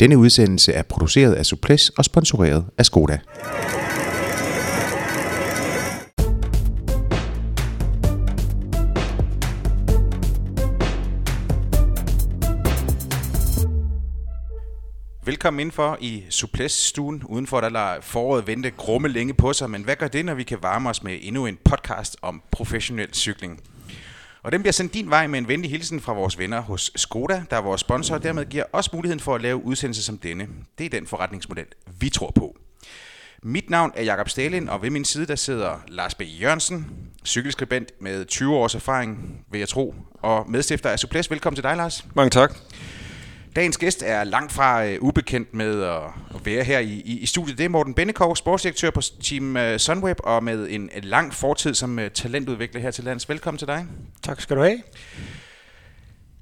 Denne udsendelse er produceret af Suples og sponsoreret af Skoda. Velkommen indenfor i Suples-stuen. Udenfor der lader foråret vente grumme længe på sig, men hvad gør det, når vi kan varme os med endnu en podcast om professionel cykling? Og den bliver sendt din vej med en venlig hilsen fra vores venner hos Skoda, der er vores sponsor, og dermed giver os muligheden for at lave udsendelser som denne. Det er den forretningsmodel, vi tror på. Mit navn er Jakob Stalin, og ved min side der sidder Lars B. Jørgensen, cykelskribent med 20 års erfaring, vil jeg tro, og medstifter af Suples. Velkommen til dig, Lars. Mange tak. Dagens gæst er langt fra uh, ubekendt med at, at være her i, i, i studiet. Det er Morten Bennekov, sportsdirektør på Team uh, Sunweb, og med en, en lang fortid som uh, talentudvikler her til lands. Velkommen til dig. Tak skal du have.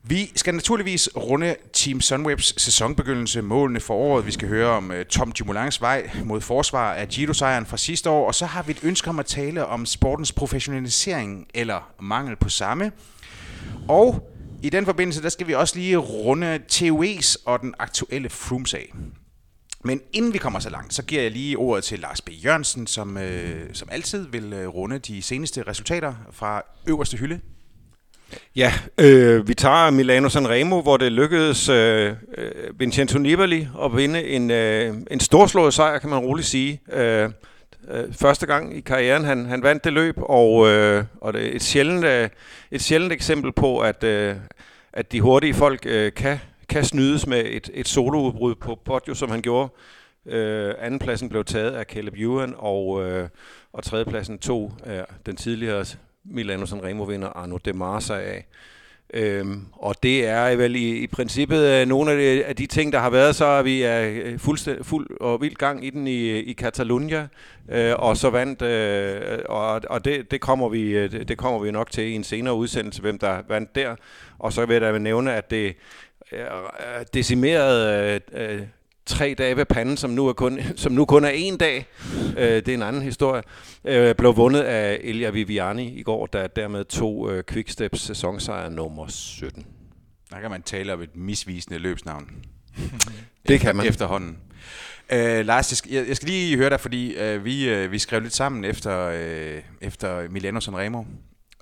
Vi skal naturligvis runde Team Sunwebs sæsonbegyndelse, målene for året. Vi skal høre om uh, Tom Dumoulins vej mod forsvar af Giro-sejren fra sidste år, og så har vi et ønske om at tale om sportens professionalisering eller mangel på samme. Og i den forbindelse, der skal vi også lige runde TUE's og den aktuelle Froome-sag. Men inden vi kommer så langt, så giver jeg lige ordet til Lars B. Jørgensen, som, øh, som altid vil øh, runde de seneste resultater fra øverste hylde. Ja, øh, vi tager Milano Sanremo, hvor det lykkedes øh, øh Vincenzo Nibali at vinde en, øh, en storslået sejr, kan man roligt sige. Øh, Øh, første gang i karrieren, han, han vandt det løb, og, øh, og det er et sjældent, øh, et sjældent eksempel på, at, øh, at de hurtige folk øh, kan, kan snydes med et, et soloudbrud på podium, som han gjorde. Øh, andenpladsen blev taget af Caleb Ewan, og, øh, og tredjepladsen tog øh, den tidligere Milano Sanremo-vinder Arno Demarsa af. Øhm, og det er vel i, i princippet øh, nogle af de, af de ting, der har været, så er vi øh, er fuldstændig fuld og vild gang i den i, i Catalonia, øh, og så vandt, øh, og, og det, det, kommer vi, øh, det kommer vi nok til i en senere udsendelse, hvem der vandt der. Og så vil jeg da nævne, at det decimerede øh, tre dage ved panden, som nu, er kun, som nu kun er en dag, øh, det er en anden historie, øh, blev vundet af Elia Viviani i går, der dermed tog øh, Quicksteps sæsonsejr nummer 17. Der kan man tale om et misvisende løbsnavn. det kan man. Efterhånden. Øh, Lars, jeg skal, jeg skal lige høre dig, fordi øh, vi, øh, vi skrev lidt sammen efter, øh, efter Milano Sanremo,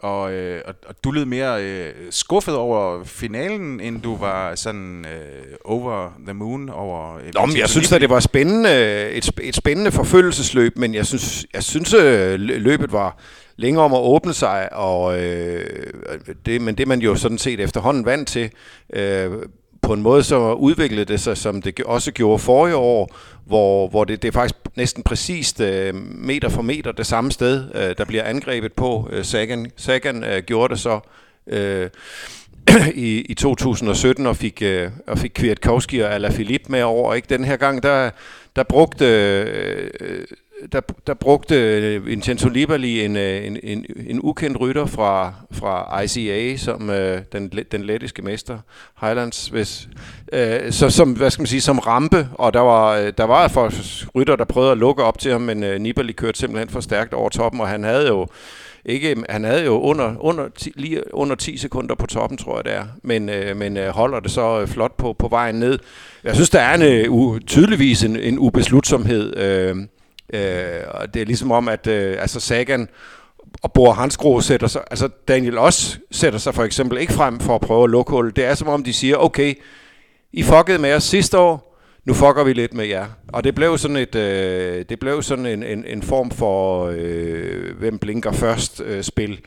og, øh, og, du lød mere øh, skuffet over finalen, end du var sådan øh, over the moon over... Øh, Nå, men jeg synes at det var spændende, et, et spændende forfølgelsesløb, men jeg synes, jeg synes øh, løbet var længere om at åbne sig, og øh, det, men det man jo sådan set efterhånden vant til, øh, på en måde så udviklede det sig, som det også gjorde forrige år, hvor, hvor det, det er faktisk næsten præcist øh, meter for meter det samme sted, øh, der bliver angrebet på. Øh, Sagan, Sagan øh, gjorde det så øh, i, i 2017 og fik, øh, og fik Kwiatkowski og Alaphilippe med over. Ikke? Den her gang, der, der brugte... Øh, der, der brugte øh, Vincenzo Nibali en, øh, en, en, en ukendt rytter fra, fra ICA, som øh, den, den lettiske mester, Highlands, hvis, øh, så, som, hvad skal man sige, som rampe, og der var, øh, der var for rytter, der prøvede at lukke op til ham, men øh, Nibali kørte simpelthen for stærkt over toppen, og han havde jo ikke, han havde jo under, under, lige under 10 sekunder på toppen, tror jeg det er, men, øh, men øh, holder det så flot på, på vejen ned. Jeg synes, der er en, uh, tydeligvis en, en ubeslutsomhed, øh, Øh, og det er ligesom om, at øh, altså Sagan og Bor Hansgro sætter sig, altså Daniel også sætter sig for eksempel ikke frem for at prøve at lukke hullet. Det er som om, de siger, okay, I fuckede med os sidste år, nu fucker vi lidt med jer. Og det blev sådan et, øh, det blev sådan en, en, en form for, øh, hvem blinker først øh, spil.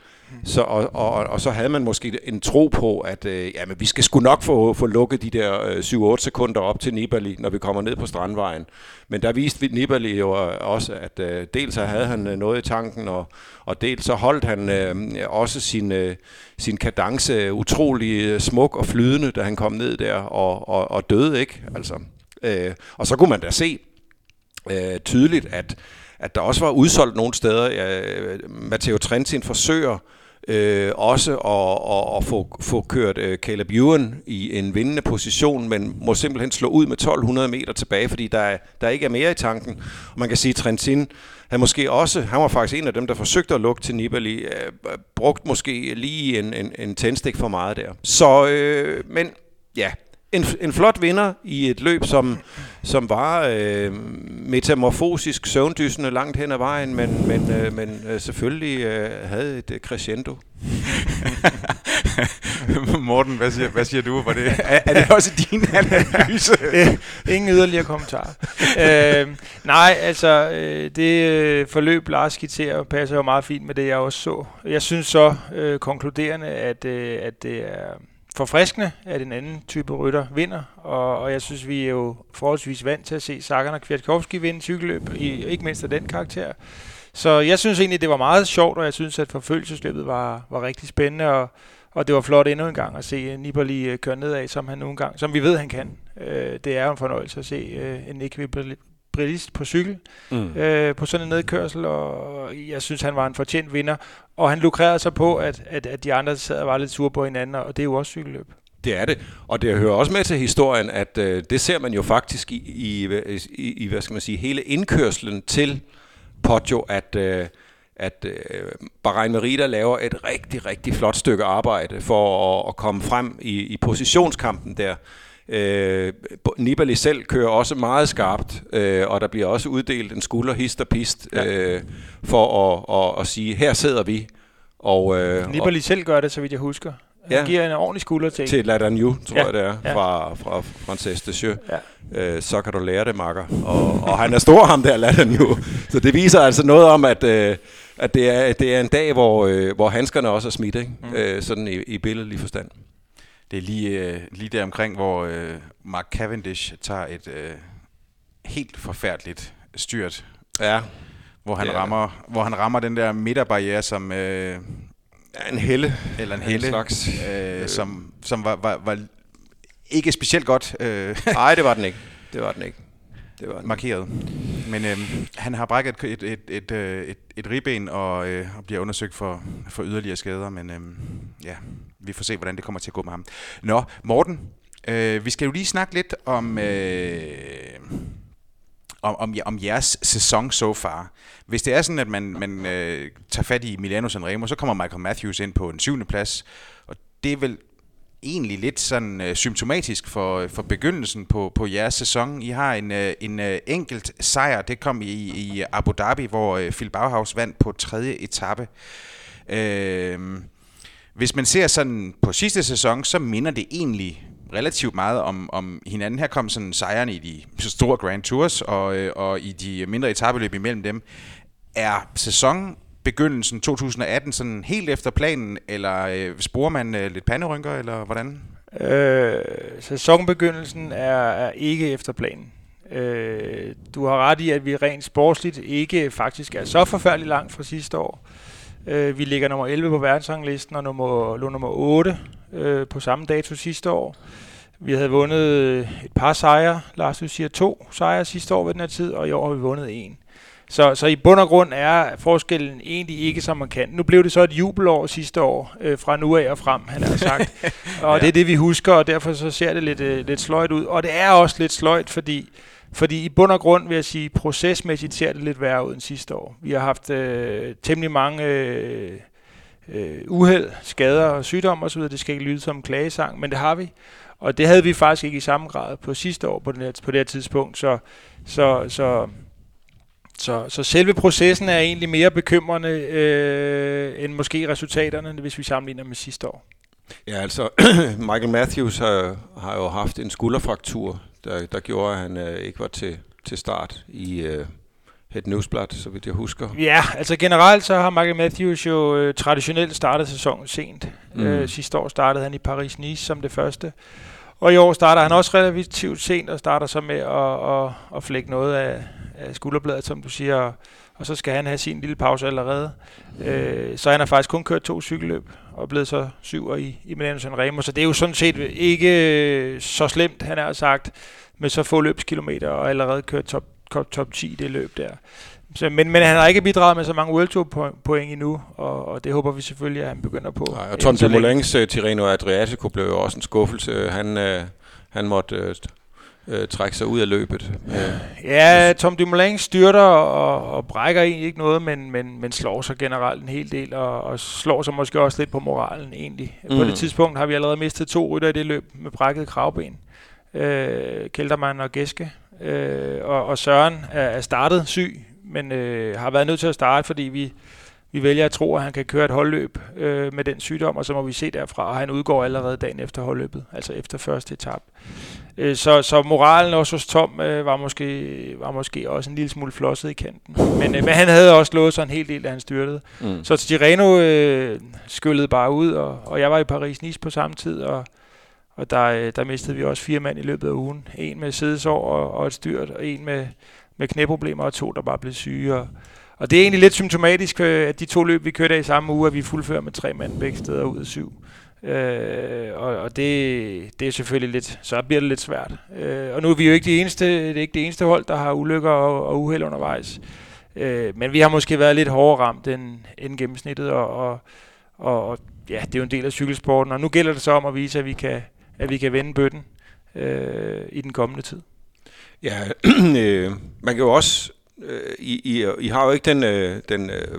Så, og, og, og så havde man måske en tro på, at øh, jamen, vi skal sgu nok få, få lukket de der øh, 7-8 sekunder op til Nibali, når vi kommer ned på strandvejen. Men der viste Nibali jo øh, også, at øh, dels havde han øh, noget i tanken, og, og dels så holdt han øh, også sin, øh, sin kadence utrolig øh, smuk og flydende, da han kom ned der og, og, og døde ikke. Altså, øh, og så kunne man da se øh, tydeligt, at at der også var udsolgt nogle steder. Ja, Matteo Trentin forsøger øh, også at, at, at få, få kørt øh, Caleb Ewan i en vindende position, men må simpelthen slå ud med 1200 meter tilbage, fordi der, er, der ikke er mere i tanken. Og man kan sige, at Trentin, han måske også, han var faktisk en af dem, der forsøgte at lukke til Nibali, øh, brugt måske lige en, en, en tændstik for meget der. Så, øh, men ja, en, en flot vinder i et løb, som, som var øh, metamorfosisk søvndysende langt hen ad vejen, men, men, øh, men øh, selvfølgelig øh, havde et øh, crescendo. Morten, hvad siger, hvad siger du? Var det, er, er det også din analyse? Ingen yderligere kommentarer. øh, nej, altså øh, det øh, forløb, Lars skitserer, passer jo meget fint med det, jeg også så. Jeg synes så øh, konkluderende, at, øh, at det er forfriskende, at en anden type rytter vinder, og, og jeg synes, vi er jo forholdsvis vant til at se Sagan og Kwiatkowski vinde cykelløb, i, ikke mindst af den karakter. Så jeg synes egentlig, det var meget sjovt, og jeg synes, at forfølgelsesløbet var, var rigtig spændende, og, og det var flot endnu en gang at se øh, Nibali øh, køre nedad, som han nogle engang, som vi ved, han kan. Øh, det er jo en fornøjelse at se øh, en ekvilibrist på cykel mm. øh, på sådan en nedkørsel, og jeg synes, han var en fortjent vinder. Og han lukrerede sig på, at, at, at de andre sad og var lidt sure på hinanden, og det er jo også cykelløb. Det er det, og det hører også med til historien, at øh, det ser man jo faktisk i, i, i, i, hvad skal man sige, hele indkørslen til Poggio, at, øh, at øh, Bahrain Merida laver et rigtig, rigtig flot stykke arbejde for at, at komme frem i, i positionskampen der. Øh, Nibali selv kører også meget skarpt, øh, og der bliver også uddelt en skulder hist og pist øh, for at, at, at sige, her sidder vi. Og, øh, Nibali og, selv gør det, så vidt jeg husker. Han ja, giver en ordentlig skulder til. Til Ladagnu, tror ja, jeg det er, ja. fra, fra Frances de Ja. Øh, så kan du lære det, makker. Og, og han er stor, ham der Ladagnu. Så det viser altså noget om, at, øh, at det, er, det er en dag, hvor, øh, hvor handskerne også er smidt, ikke? Mm. Øh, sådan i, i billedlig forstand. Det er lige, øh, lige der omkring, hvor øh, Mark Cavendish tager et øh, helt forfærdeligt styrt. Ja. Hvor han, ja. rammer, hvor han rammer den der midterbarriere, som... Øh, Ja, en helle. Eller en helle, en slags. Øh, som, som var, var, var ikke specielt godt. Øh. Nej, det var den ikke. Det var den ikke. Det var den. Markeret. Men øh, han har brækket et, et, et, et, øh, et, et ribben og, øh, og bliver undersøgt for, for yderligere skader. Men øh, ja, vi får se, hvordan det kommer til at gå med ham. Nå, Morten, øh, vi skal jo lige snakke lidt om... Øh, om, om, om jeres sæson so far. Hvis det er sådan, at man, man øh, tager fat i Milano Sanremo, så kommer Michael Matthews ind på en syvende plads, og det er vel egentlig lidt sådan øh, symptomatisk for, øh, for begyndelsen på, på jeres sæson. I har en, øh, en øh, enkelt sejr, det kom i, i Abu Dhabi, hvor øh, Phil Bauhaus vandt på tredje etape. Øh, hvis man ser sådan på sidste sæson, så minder det egentlig relativt meget om, om hinanden. Her kom sådan sejrene i de store Grand Tours og, øh, og i de mindre etabeløb imellem dem. Er begyndelsen 2018 sådan helt efter planen, eller øh, sporer man øh, lidt panderynker, eller hvordan? Øh, sæsonbegyndelsen er, er ikke efter planen. Øh, du har ret i, at vi rent sportsligt ikke faktisk er så forfærdeligt langt fra sidste år. Øh, vi ligger nummer 11 på verdensranglisten og nummer, lå nummer 8 øh, på samme dato sidste år. Vi havde vundet et par sejre. Lars, du siger to sejre sidste år ved den her tid, og i år har vi vundet en. Så, så i bund og grund er forskellen egentlig ikke, som man kan. Nu blev det så et jubelår sidste år, øh, fra nu af og frem, han har sagt. og ja. det er det, vi husker, og derfor så ser det lidt, øh, lidt sløjt ud. Og det er også lidt sløjt, fordi, fordi i bund og grund vil jeg sige, procesmæssigt ser det lidt værre ud end sidste år. Vi har haft øh, temmelig mange... Øh, øh, uheld, skader og sygdom osv. Det skal ikke lyde som en klagesang, men det har vi. Og det havde vi faktisk ikke i samme grad på sidste år på, den her, på det her tidspunkt. Så, så, så, så, så selve processen er egentlig mere bekymrende øh, end måske resultaterne, hvis vi sammenligner med sidste år. Ja, altså Michael Matthews har, har jo haft en skulderfraktur, der, der gjorde, at han øh, ikke var til, til start i, øh, et newsblad, så vidt jeg husker. Ja, altså generelt så har Michael Matthews jo øh, traditionelt startet sæsonen sent. Mm. Øh, sidste år startede han i Paris-Nice som det første. Og i år starter han også relativt sent og starter så med at, at, at flække noget af, af skulderbladet, som du siger. Og så skal han have sin lille pause allerede. Øh, så han har faktisk kun kørt to cykelløb og blevet så syv i, i Milano Sanremo. Så det er jo sådan set ikke så slemt, han har sagt, med så få løbskilometer og allerede kørt top top, top 10 i det løb der. Så, men, men han har ikke bidraget med så mange World Tour point endnu, og, og det håber vi selvfølgelig, at han begynder på. Nej, og Tom Dumoulin's uh, Tirreno Adriatico blev jo også en skuffelse. Han, uh, han måtte uh, øh, trække sig ud af løbet. Ja, Tom Dumoulin styrter og, og brækker egentlig ikke noget, men, men, men slår sig generelt en hel del, og, og slår sig måske også lidt på moralen egentlig. Mm. På det tidspunkt har vi allerede mistet to rytter i det løb med brækket kravben. Øh, Keltermann og Gæske. Øh, og, og Søren er, er startet syg, men øh, har været nødt til at starte, fordi vi, vi vælger at tro, at han kan køre et holdløb øh, med den sygdom, og så må vi se derfra, og han udgår allerede dagen efter holdløbet, altså efter første etap. Øh, så, så moralen også hos Tom øh, var, måske, var måske også en lille smule flosset i kanten. Men, øh, men han havde også slået sig en hel del, da han styrtede. Mm. Så Tireno øh, skyllede bare ud, og, og jeg var i Paris-Nice på samme tid, og, og der, øh, der mistede vi også fire mand i løbet af ugen. En med sædesår og, og et styrt, og en med, med knæproblemer, og to, der bare blev syge. Og, og det er egentlig lidt symptomatisk, øh, at de to løb, vi kørte af i samme uge, at vi fuldfører med tre mand begge steder ud af syv. Øh, og og det, det er selvfølgelig lidt, så bliver det lidt svært. Øh, og nu er vi jo ikke det eneste, det er ikke det eneste hold, der har ulykker og, og uheld undervejs. Øh, men vi har måske været lidt hårdere ramt end, end gennemsnittet, og, og, og ja, det er jo en del af cykelsporten. Og nu gælder det så om at vise, at vi kan, at vi kan vende bøtten øh, i den kommende tid. Ja, øh, man kan jo også øh, I, I, I har jo ikke den, øh, den øh,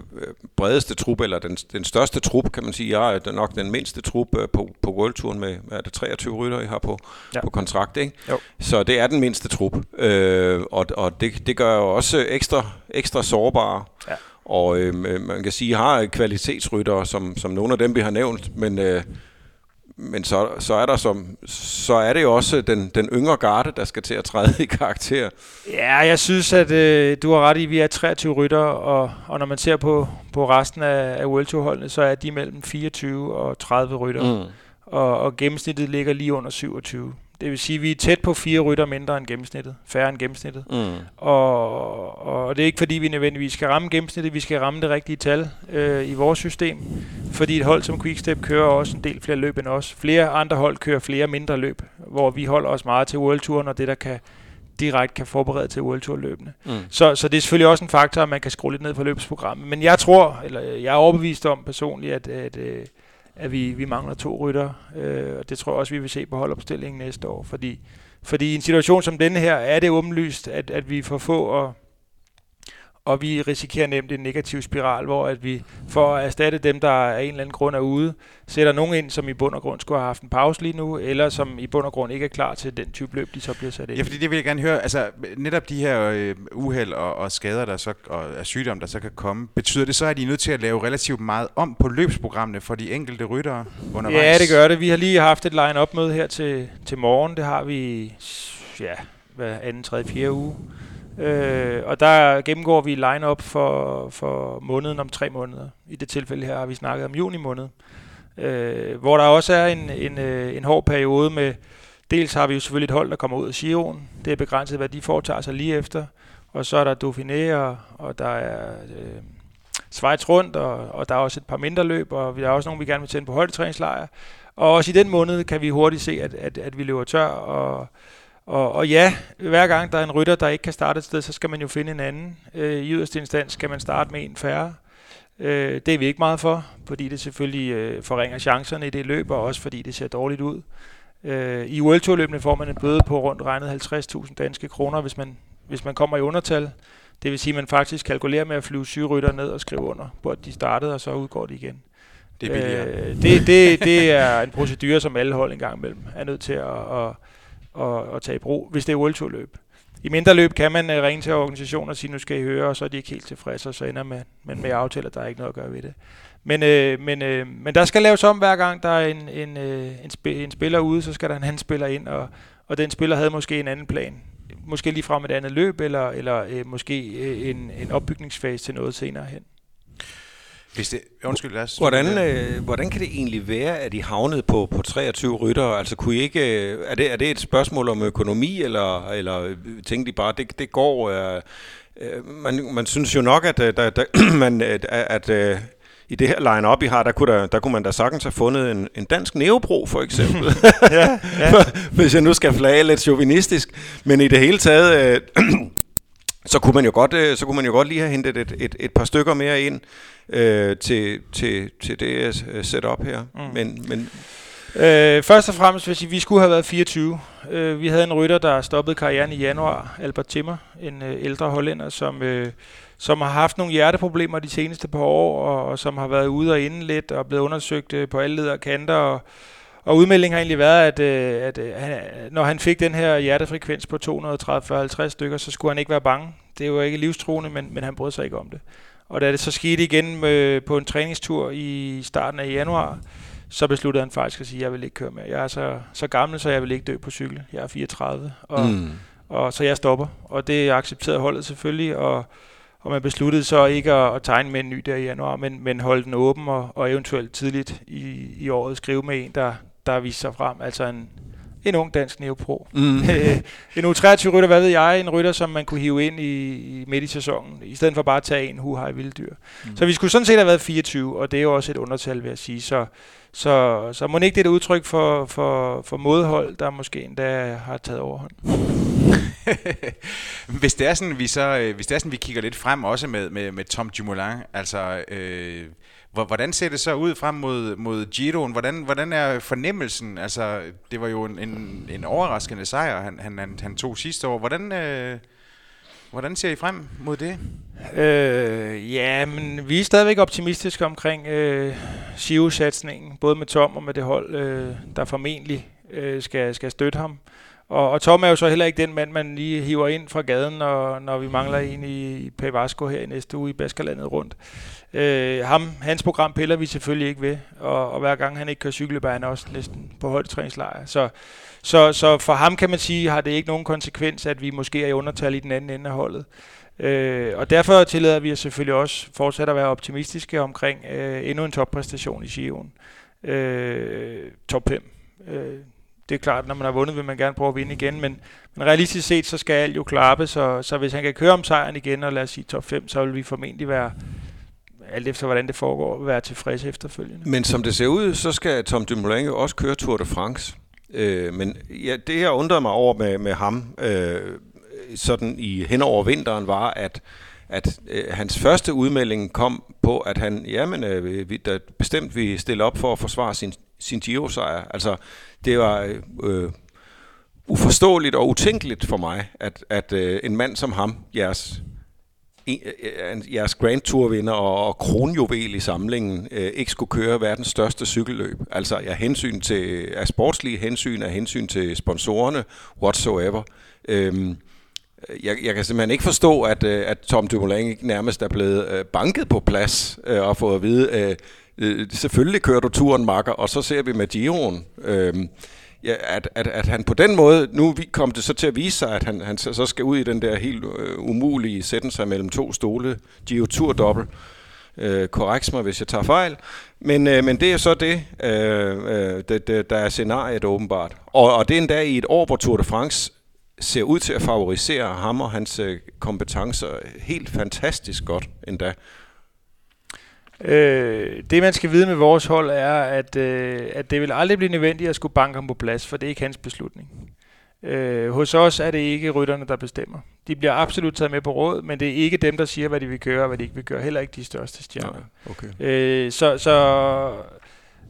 bredeste trup, eller den, den største trup, kan man sige. Jeg er nok den mindste trup øh, på, på World Touren med, er det 23 rytter, I har på, ja. på kontrakt, ikke? Jo. Så det er den mindste trup, øh, og, og det, det gør jo også ekstra, ekstra sårbare. Ja. Og øh, man kan sige, at I har kvalitetsryttere, som, som nogle af dem, vi har nævnt, men... Øh, men så, så er der som, så er det jo også den, den yngre garde, der skal til at træde i karakter. Ja, jeg synes, at øh, du har ret i, at vi er 23 rytter, og, og når man ser på, på resten af, af World Tour-holdene, så er de mellem 24 og 30 rytter. Mm. Og, og gennemsnittet ligger lige under 27. Det vil sige, at vi er tæt på fire rytter mindre end gennemsnittet, færre end gennemsnittet. Mm. Og, og det er ikke fordi, vi nødvendigvis skal ramme gennemsnittet, vi skal ramme det rigtige tal øh, i vores system. Fordi et hold som Quickstep kører også en del flere løb end os. Flere andre hold kører flere mindre løb, hvor vi holder os meget til World Touren og det, der kan direkte kan forberede til World Tour løbende. Mm. Så, så det er selvfølgelig også en faktor, at man kan skrue lidt ned på løbsprogrammet. Men jeg tror, eller jeg er overbevist om personligt, at, at, at øh, at vi, vi mangler to rytter, øh, og det tror jeg også, vi vil se på holdopstillingen næste år, fordi, fordi i en situation som denne her, er det åbenlyst, at, at vi får få, og, og vi risikerer nemt en negativ spiral, hvor at vi for at erstatte dem, der af en eller anden grund er ude, sætter nogen ind, som i bund og grund skulle have haft en pause lige nu, eller som i bund og grund ikke er klar til den type løb, de så bliver sat ind Ja, fordi det vil jeg gerne høre. Altså, netop de her øh, uheld og, og skader, der så, og og sygdom, der så kan komme, betyder det så, at I er nødt til at lave relativt meget om på løbsprogrammene for de enkelte ryttere undervejs? Ja, det gør det. Vi har lige haft et line-up møde her til, til morgen. Det har vi, ja, hver anden, tredje, fjerde uge. Øh, og der gennemgår vi line-up for, for måneden om tre måneder. I det tilfælde her har vi snakket om juni måned. Øh, hvor der også er en, en, øh, en hård periode med, dels har vi jo selvfølgelig et hold, der kommer ud af Sion. Det er begrænset, hvad de foretager sig lige efter. Og så er der Dauphiné, og, og der er øh, Schweiz rundt, og, og der er også et par mindre løb, og der er også nogle, vi gerne vil tænde på højdetræningslejr. Og også i den måned kan vi hurtigt se, at, at, at vi løber tør, og og, og ja, hver gang der er en rytter, der ikke kan starte et sted, så skal man jo finde en anden. Øh, I yderste instans skal man starte med en færre. Øh, det er vi ikke meget for, fordi det selvfølgelig øh, forringer chancerne i det løb, og også fordi det ser dårligt ud. Øh, I World Tour løbende får man en bøde på rundt regnet 50.000 danske kroner, hvis man, hvis man kommer i undertal. Det vil sige, at man faktisk kalkulerer med at flyve syge rytter ned og skrive under på, at de startede, og så udgår de igen. Det er billigere. Øh, det, det, det er en procedure, som alle hold engang imellem er nødt til at, at at, at tage i brug, hvis det er World Tour løb. I mindre løb kan man øh, ringe til organisationer og sige, nu skal I høre, og så er de ikke helt tilfredse, og så ender man, man med aftale, at der er ikke noget at gøre ved det. Men, øh, men, øh, men der skal laves om hver gang, der er en, en, øh, en, sp- en spiller ude, så skal der en anden spiller ind, og, og den spiller havde måske en anden plan. Måske lige frem et andet løb, eller, eller øh, måske øh, en, en opbygningsfase til noget senere hen. Hvis det, undskyld, lad os... Hvordan, øh, hvordan kan det egentlig være, at I havnede på, på 23 rytter? Altså, kunne I ikke, øh, er, det, er det et spørgsmål om økonomi, eller, eller tænkte I bare, det, det går... Øh, øh man, man synes jo nok, at, at, at, man, at, at, at i det her line-up, I har, der kunne, der, der kunne man da sagtens have fundet en, en dansk neopro, for eksempel. ja, ja. Hvis jeg nu skal flage lidt chauvinistisk. Men i det hele taget, øh, så kunne man jo godt, øh, så kunne man jo godt lige have hentet et, et, et par stykker mere ind øh, til, til, til det setup her. Mm. Men, men Øh, først og fremmest at vi skulle have været 24. Øh, vi havde en rytter, der stoppede karrieren i januar, Albert Timmer, en øh, ældre hollænder, som, øh, som har haft nogle hjerteproblemer de seneste par år, og, og som har været ude og inde lidt, og blevet undersøgt øh, på alle leder kanter, og, og udmeldingen har egentlig været, at, øh, at øh, han, når han fik den her hjertefrekvens på 230-50 stykker, så skulle han ikke være bange. Det er jo ikke livstruende, men, men han brød sig ikke om det. Og da det så skete igen med, på en træningstur i starten af januar, så besluttede han faktisk at sige, at jeg vil ikke køre mere. Jeg er så, så gammel, så jeg vil ikke dø på cykel. Jeg er 34, og, mm. og så jeg stopper. Og det accepterede holdet selvfølgelig, og, og man besluttede så ikke at, at tegne med en ny der i januar, men, men holde den åben og, og eventuelt tidligt i, i året skrive med en, der, der viste sig frem. Altså en, en ung dansk neopro. Mm. en U23-rytter, hvad ved jeg, en rytter, som man kunne hive ind i, i midt i sæsonen, i stedet for bare at tage en hu vilde dyr. Mm. Så vi skulle sådan set have været 24, og det er jo også et undertal, vil jeg sige. Så, så, så må ikke det er et udtryk for, for, for modhold, der måske endda har taget overhånd. hvis det er sådan, vi så, øh, hvis det er sådan, vi kigger lidt frem også med, med, med Tom Dumoulin, altså øh, Hvordan ser det så ud frem mod, mod Giroen? Hvordan, hvordan er fornemmelsen? Altså, det var jo en, en, en overraskende sejr, han, han, han tog sidste år. Hvordan, øh, hvordan ser I frem mod det? Øh, ja, men vi er stadigvæk optimistiske omkring øh, Giro-satsningen, både med Tom og med det hold, øh, der formentlig øh, skal, skal støtte ham. Og, og Tom er jo så heller ikke den mand, man lige hiver ind fra gaden, når, når vi mangler en i Pavasco her i næste uge i Baskerlandet rundt. Øh, ham, hans program piller vi selvfølgelig ikke ved, og, og hver gang han ikke kører cykel, er han også næsten på holdtræningslejr. Så, så, så for ham kan man sige, har det ikke nogen konsekvens, at vi måske er i undertal i den anden ende af holdet. Øh, og derfor tillader vi os selvfølgelig også fortsat at være optimistiske omkring øh, endnu en toppræstation i Giroen. Øh, top 5. Øh, det er klart, når man har vundet, vil man gerne prøve at vinde igen, men, men realistisk set, så skal alt jo klappe, så, så hvis han kan køre om sejren igen, og lad os sige top 5, så vil vi formentlig være, alt efter hvordan det foregår, være tilfredse efterfølgende. Men som det ser ud, så skal Tom Dumoulin jo også køre Tour de France. Øh, men ja, det jeg undrede mig over med, med ham, øh, sådan i hen over vinteren, var, at at øh, hans første udmelding kom på, at han, jamen, øh, vi, der bestemt vi stille op for at forsvare sin, sin Giro-sejr. Altså, det var øh, øh, uforståeligt og utænkeligt for mig, at, at øh, en mand som ham, jeres, en, øh, jeres Grand Tour-vinder og, og kronjuvel i samlingen, øh, ikke skulle køre verdens største cykelløb. Altså af hensyn til af sportslige hensyn, af hensyn til sponsorerne, whatsoever. Øhm, jeg, jeg kan simpelthen ikke forstå, at, øh, at Tom Dumoulin ikke nærmest er blevet øh, banket på plads øh, og fået at vide, øh, øh, selvfølgelig kører du turen, makker, og så ser vi med Giroen. Øh, ja, at, at, at han på den måde, nu kom det så til at vise sig, at han, han så skal ud i den der helt øh, umulige sætten sig mellem to stole, Giro Tour dobbelt. Øh, korrekt mig, hvis jeg tager fejl. Men, øh, men det er så det, øh, øh, det, det, der er scenariet åbenbart. Og, og det er endda i et år, hvor Tour de France ser ud til at favorisere ham og hans øh, kompetencer helt fantastisk godt endda. Øh, det man skal vide med vores hold er, at, øh, at det vil aldrig blive nødvendigt at skulle banke ham på plads, for det er ikke hans beslutning. Øh, hos os er det ikke rytterne, der bestemmer. De bliver absolut taget med på råd, men det er ikke dem, der siger, hvad de vil gøre og hvad de ikke vil gøre. Heller ikke de største stjerner. Okay. øh, så, så,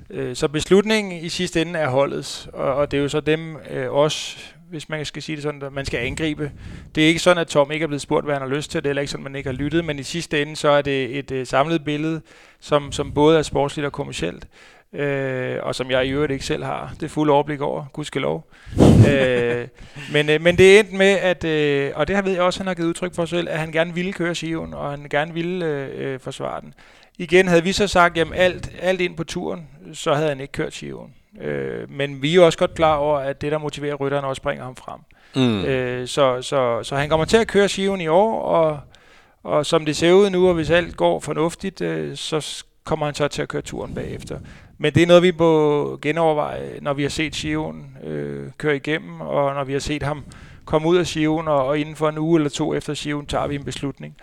øh, så beslutningen i sidste ende er holdets, og, og det er jo så dem øh, også hvis man skal sige det sådan, at man skal angribe. Det er ikke sådan, at Tom ikke er blevet spurgt, hvad han har lyst til. Det er heller ikke sådan, at man ikke har lyttet, men i sidste ende, så er det et uh, samlet billede, som, som både er sportsligt og kommercielt. Øh, og som jeg i øvrigt ikke selv har det fulde overblik over, gudskelov. øh, men, øh, men det endte med, at, øh, og det har ved jeg også, han har givet udtryk for selv, at han gerne ville køre Sion, og han gerne ville øh, øh forsvare den. Igen havde vi så sagt, jamen alt, alt ind på turen, så havde han ikke kørt Sion. Øh, men vi er jo også godt klar over, at det, der motiverer rytterne, også bringer ham frem. Mm. Øh, så, så, så han kommer til at køre Sion i år, og, og som det ser ud nu, og hvis alt går fornuftigt, øh, så kommer han så til at køre turen bagefter. Men det er noget, vi må genoverveje, når vi har set Sion øh, køre igennem, og når vi har set ham komme ud af Sion, og, og inden for en uge eller to efter Sion, tager vi en beslutning.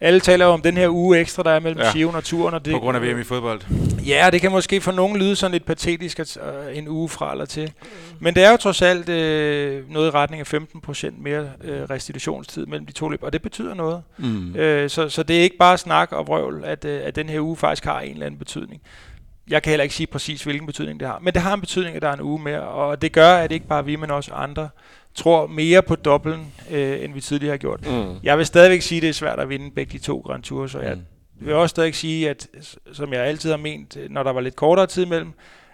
Alle taler jo om den her uge ekstra, der er mellem ja. Sion og turen. Og det, på grund af VM i fodbold. Ja, det kan måske for nogen lyde sådan lidt patetisk, at uh, en uge fra eller til. Men det er jo trods alt uh, noget i retning af 15 procent mere uh, restitutionstid mellem de to løb, og det betyder noget. Mm. Uh, så, så det er ikke bare snak og vrøvl, at, uh, at den her uge faktisk har en eller anden betydning. Jeg kan heller ikke sige præcis, hvilken betydning det har. Men det har en betydning, at der er en uge mere, og det gør, at ikke bare vi, men også andre tror mere på dobbelten, øh, end vi tidligere har gjort. Mm. Jeg vil stadigvæk sige, at det er svært at vinde begge de to Grand Tours, og jeg mm. vil også stadig sige, at som jeg altid har ment, når der var lidt kortere tid imellem,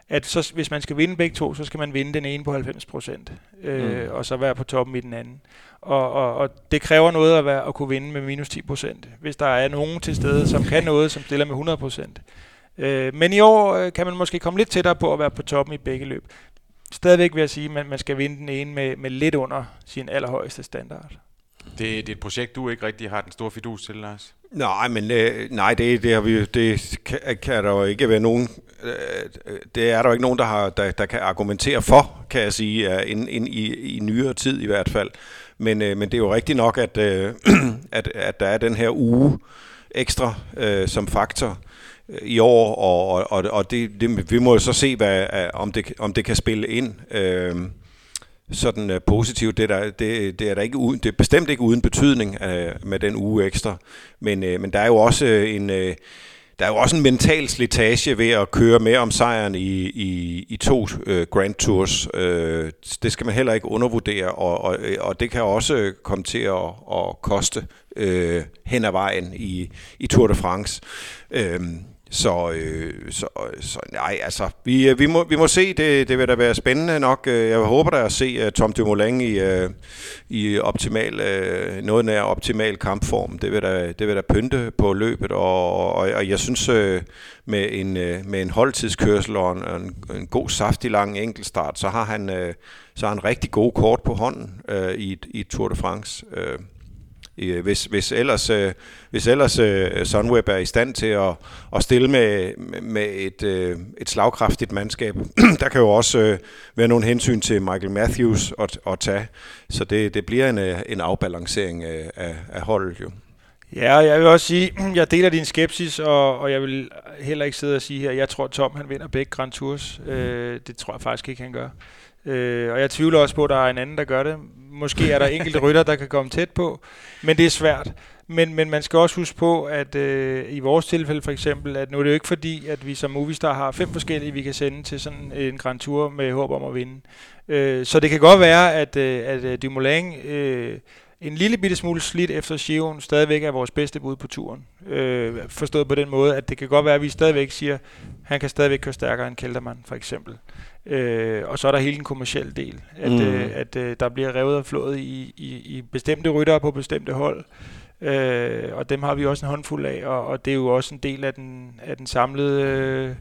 at så, hvis man skal vinde begge to, så skal man vinde den ene på 90 procent, øh, mm. og så være på toppen i den anden. Og, og, og det kræver noget at, være, at kunne vinde med minus 10 procent, hvis der er nogen til stede, som kan noget, som stiller med 100 procent. Øh, men i år øh, kan man måske komme lidt tættere på at være på toppen i begge løb. Stadigvæk vil jeg sige, at man skal vinde den ene med, med lidt under sin allerhøjeste standard. Det, det er et projekt, du ikke rigtig har den store fidus til, Lars. Nej, men øh, nej, det, det, har vi, det kan, kan der jo ikke være nogen. Øh, det er der jo ikke nogen, der, har, der, der kan argumentere for, kan jeg sige, ind, ind i, i nyere tid i hvert fald. Men, øh, men det er jo rigtigt nok, at, øh, at, at der er den her uge ekstra øh, som faktor i år, og, og, og det, det, vi må jo så se, hvad, øh, om, det, om det kan spille ind. Øh, sådan øh, positivt. Det er, der, det, det er der ikke uden, det er bestemt ikke uden betydning øh, med den uge ekstra. Men, øh, men der er jo også øh, en Øh, der er jo også en mental slitage ved at køre med om sejren i, i, i to øh, Grand Tours. Øh, det skal man heller ikke undervurdere, og, og, øh, og det kan også komme til at, at koste øh, hen ad vejen i, i Tour de France. Øh, så, øh, så, så nej, altså, vi, øh, vi, må, vi må se, det, det vil da være spændende nok. Øh, jeg håber da at se øh, Tom Dumoulin i, i optimal, noget nær optimal kampform. Det vil da, det vil da pynte på løbet, og, og, og jeg synes med, en, med en holdtidskørsel og en, en, en god saftig lang enkeltstart, så har han, så har han rigtig gode kort på hånden i, i Tour de France. Uh, hvis, hvis ellers, øh, hvis ellers øh, Sunweb er i stand til at, at stille med, med et, øh, et slagkraftigt mandskab. der kan jo også øh, være nogle hensyn til Michael Matthews at, at tage, så det, det bliver en, øh, en afbalancering øh, af, af holdet jo. Ja, jeg vil også sige, jeg deler din skepsis, og, og jeg vil heller ikke sidde og sige her, jeg tror Tom han vinder begge Grand Tours. Øh, det tror jeg faktisk ikke, han gør. Øh, og jeg tvivler også på, at der er en anden, der gør det. Måske er der enkelte rytter, der kan komme tæt på, men det er svært. Men, men man skal også huske på, at øh, i vores tilfælde for eksempel, at nu er det jo ikke fordi, at vi som Movistar har fem forskellige, vi kan sende til sådan en Grand Tour med håb om at vinde. Øh, så det kan godt være, at, øh, at øh, Dumoulin øh, en lille bitte smule slidt efter Giron stadigvæk er vores bedste bud på turen. Øh, forstået på den måde, at det kan godt være, at vi stadigvæk siger, at han kan stadigvæk køre stærkere end Keltermann for eksempel. Øh, og så er der hele den kommercielle del, at, mm. øh, at øh, der bliver revet og flået i, i, i bestemte ryttere på bestemte hold. Øh, og dem har vi også en håndfuld af, og, og det er jo også en del af den, af den samlede øh,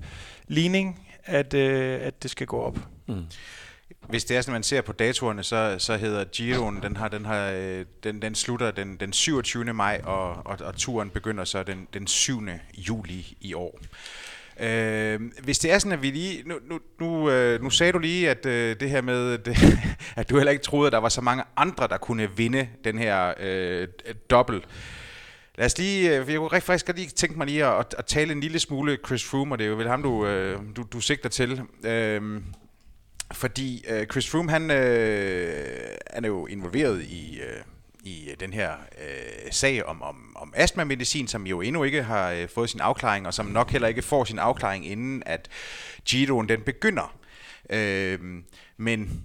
ligning, at, øh, at det skal gå op. Mm. Hvis det er sådan, man ser på datorerne, så, så hedder Giroen, den, har, den, har, øh, den, den slutter den, den 27. maj, og, og, og turen begynder så den, den 7. juli i år. Øh, hvis det er sådan, at vi lige... Nu, nu, nu, øh, nu sagde du lige, at øh, det her med, det, at du heller ikke troede, at der var så mange andre, der kunne vinde den her øh, dobbelt. Lad os lige, øh, jeg kunne rigtig faktisk lige tænke mig lige at, at tale en lille smule Chris Froome, og det er jo vel ham, du, øh, du, du sigter til. Øh, fordi øh, Chris Froome, han, øh, han er jo involveret i... Øh, i øh, den her øh, sag om, om, om astmamedicin, som jo endnu ikke har øh, fået sin afklaring, og som nok heller ikke får sin afklaring, inden at Giroen den begynder. Øh, men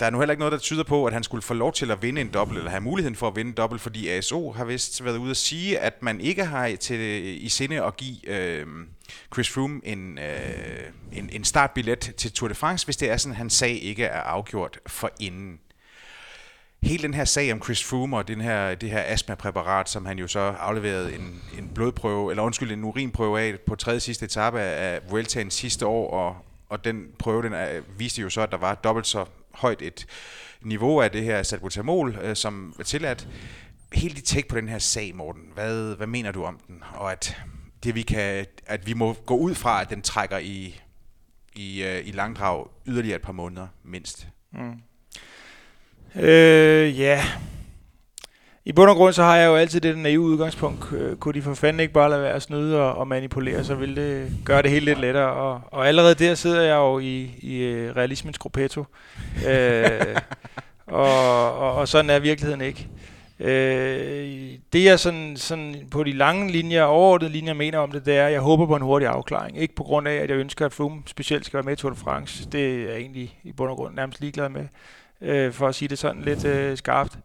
der er nu heller ikke noget, der tyder på, at han skulle få lov til at vinde en dobbelt, eller have muligheden for at vinde en dobbelt, fordi ASO har vist været ude at sige, at man ikke har til, i sinde at give øh, Chris Froome en, øh, en, en startbillet til Tour de France, hvis det er sådan, at hans sag ikke er afgjort for inden. Hele den her sag om Chris Froome og den her, det her astmapræparat, som han jo så afleverede en, en blodprøve, eller undskyld, en urinprøve af på tredje sidste etape af Vueltaen sidste år, og, og den prøve, den er, viste jo så, at der var dobbelt så højt et niveau af det her salbutamol, øh, som er tilladt. Helt dit take på den her sag, Morten. Hvad, hvad mener du om den? Og at, det, vi kan, at vi må gå ud fra, at den trækker i, i, øh, i langdrag yderligere et par måneder, mindst. Mm. Øh, ja. I bund og grund, så har jeg jo altid det naive udgangspunkt. Øh, kunne de for fanden ikke bare lade være at snyde og, og manipulere, så ville det gøre det helt lidt lettere. Og, og allerede der sidder jeg jo i, i øh, realismens gruppetto. øh, og, og, og sådan er virkeligheden ikke. Øh, det jeg sådan, sådan på de lange linjer, overordnede linjer mener om det, det er, at jeg håber på en hurtig afklaring. Ikke på grund af, at jeg ønsker, at Froome specielt skal være med i Tour de France. Det er jeg egentlig i bund og grund nærmest ligeglad med, øh, for at sige det sådan lidt øh, skarpt.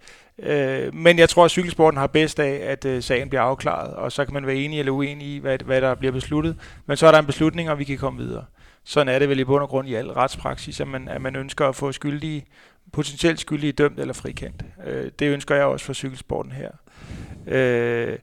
Øh, men jeg tror, at cykelsporten har bedst af, at øh, sagen bliver afklaret, og så kan man være enig eller uenig i, hvad, hvad der bliver besluttet. Men så er der en beslutning, og vi kan komme videre. Sådan er det vel i bund og grund i al retspraksis, at man, at man ønsker at få skyldige, potentielt skyldige dømt eller frikendt. Øh, det ønsker jeg også for cykelsporten her. Øh,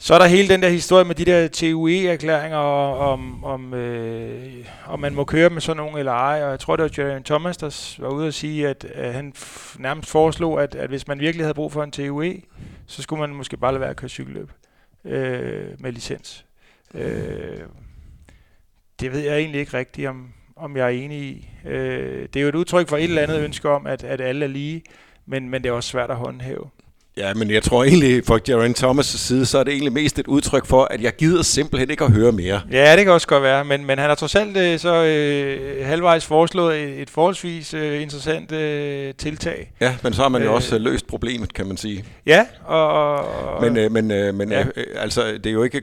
så er der hele den der historie med de der TUE-erklæringer om, om, øh, om man må køre med sådan nogen eller ej. Og jeg tror, det var Jeremy Thomas, der var ude at sige, at, at han nærmest foreslog, at, at hvis man virkelig havde brug for en TUE, så skulle man måske bare lade være at køre cykelløb øh, med licens. Øh, det ved jeg egentlig ikke rigtigt, om, om jeg er enig i. Øh, det er jo et udtryk for et eller andet ønske om, at, at alle er lige, men, men det er også svært at håndhæve. Ja, men jeg tror egentlig, for Geraint Thomas' side, så er det egentlig mest et udtryk for, at jeg gider simpelthen ikke at høre mere. Ja, det kan også godt være, men, men han har trods alt øh, så øh, halvvejs foreslået et, et forholdsvis øh, interessant øh, tiltag. Ja, men så har man jo øh, også løst problemet, kan man sige. Ja, og... og men øh, men, øh, men ja. øh, altså, det er jo ikke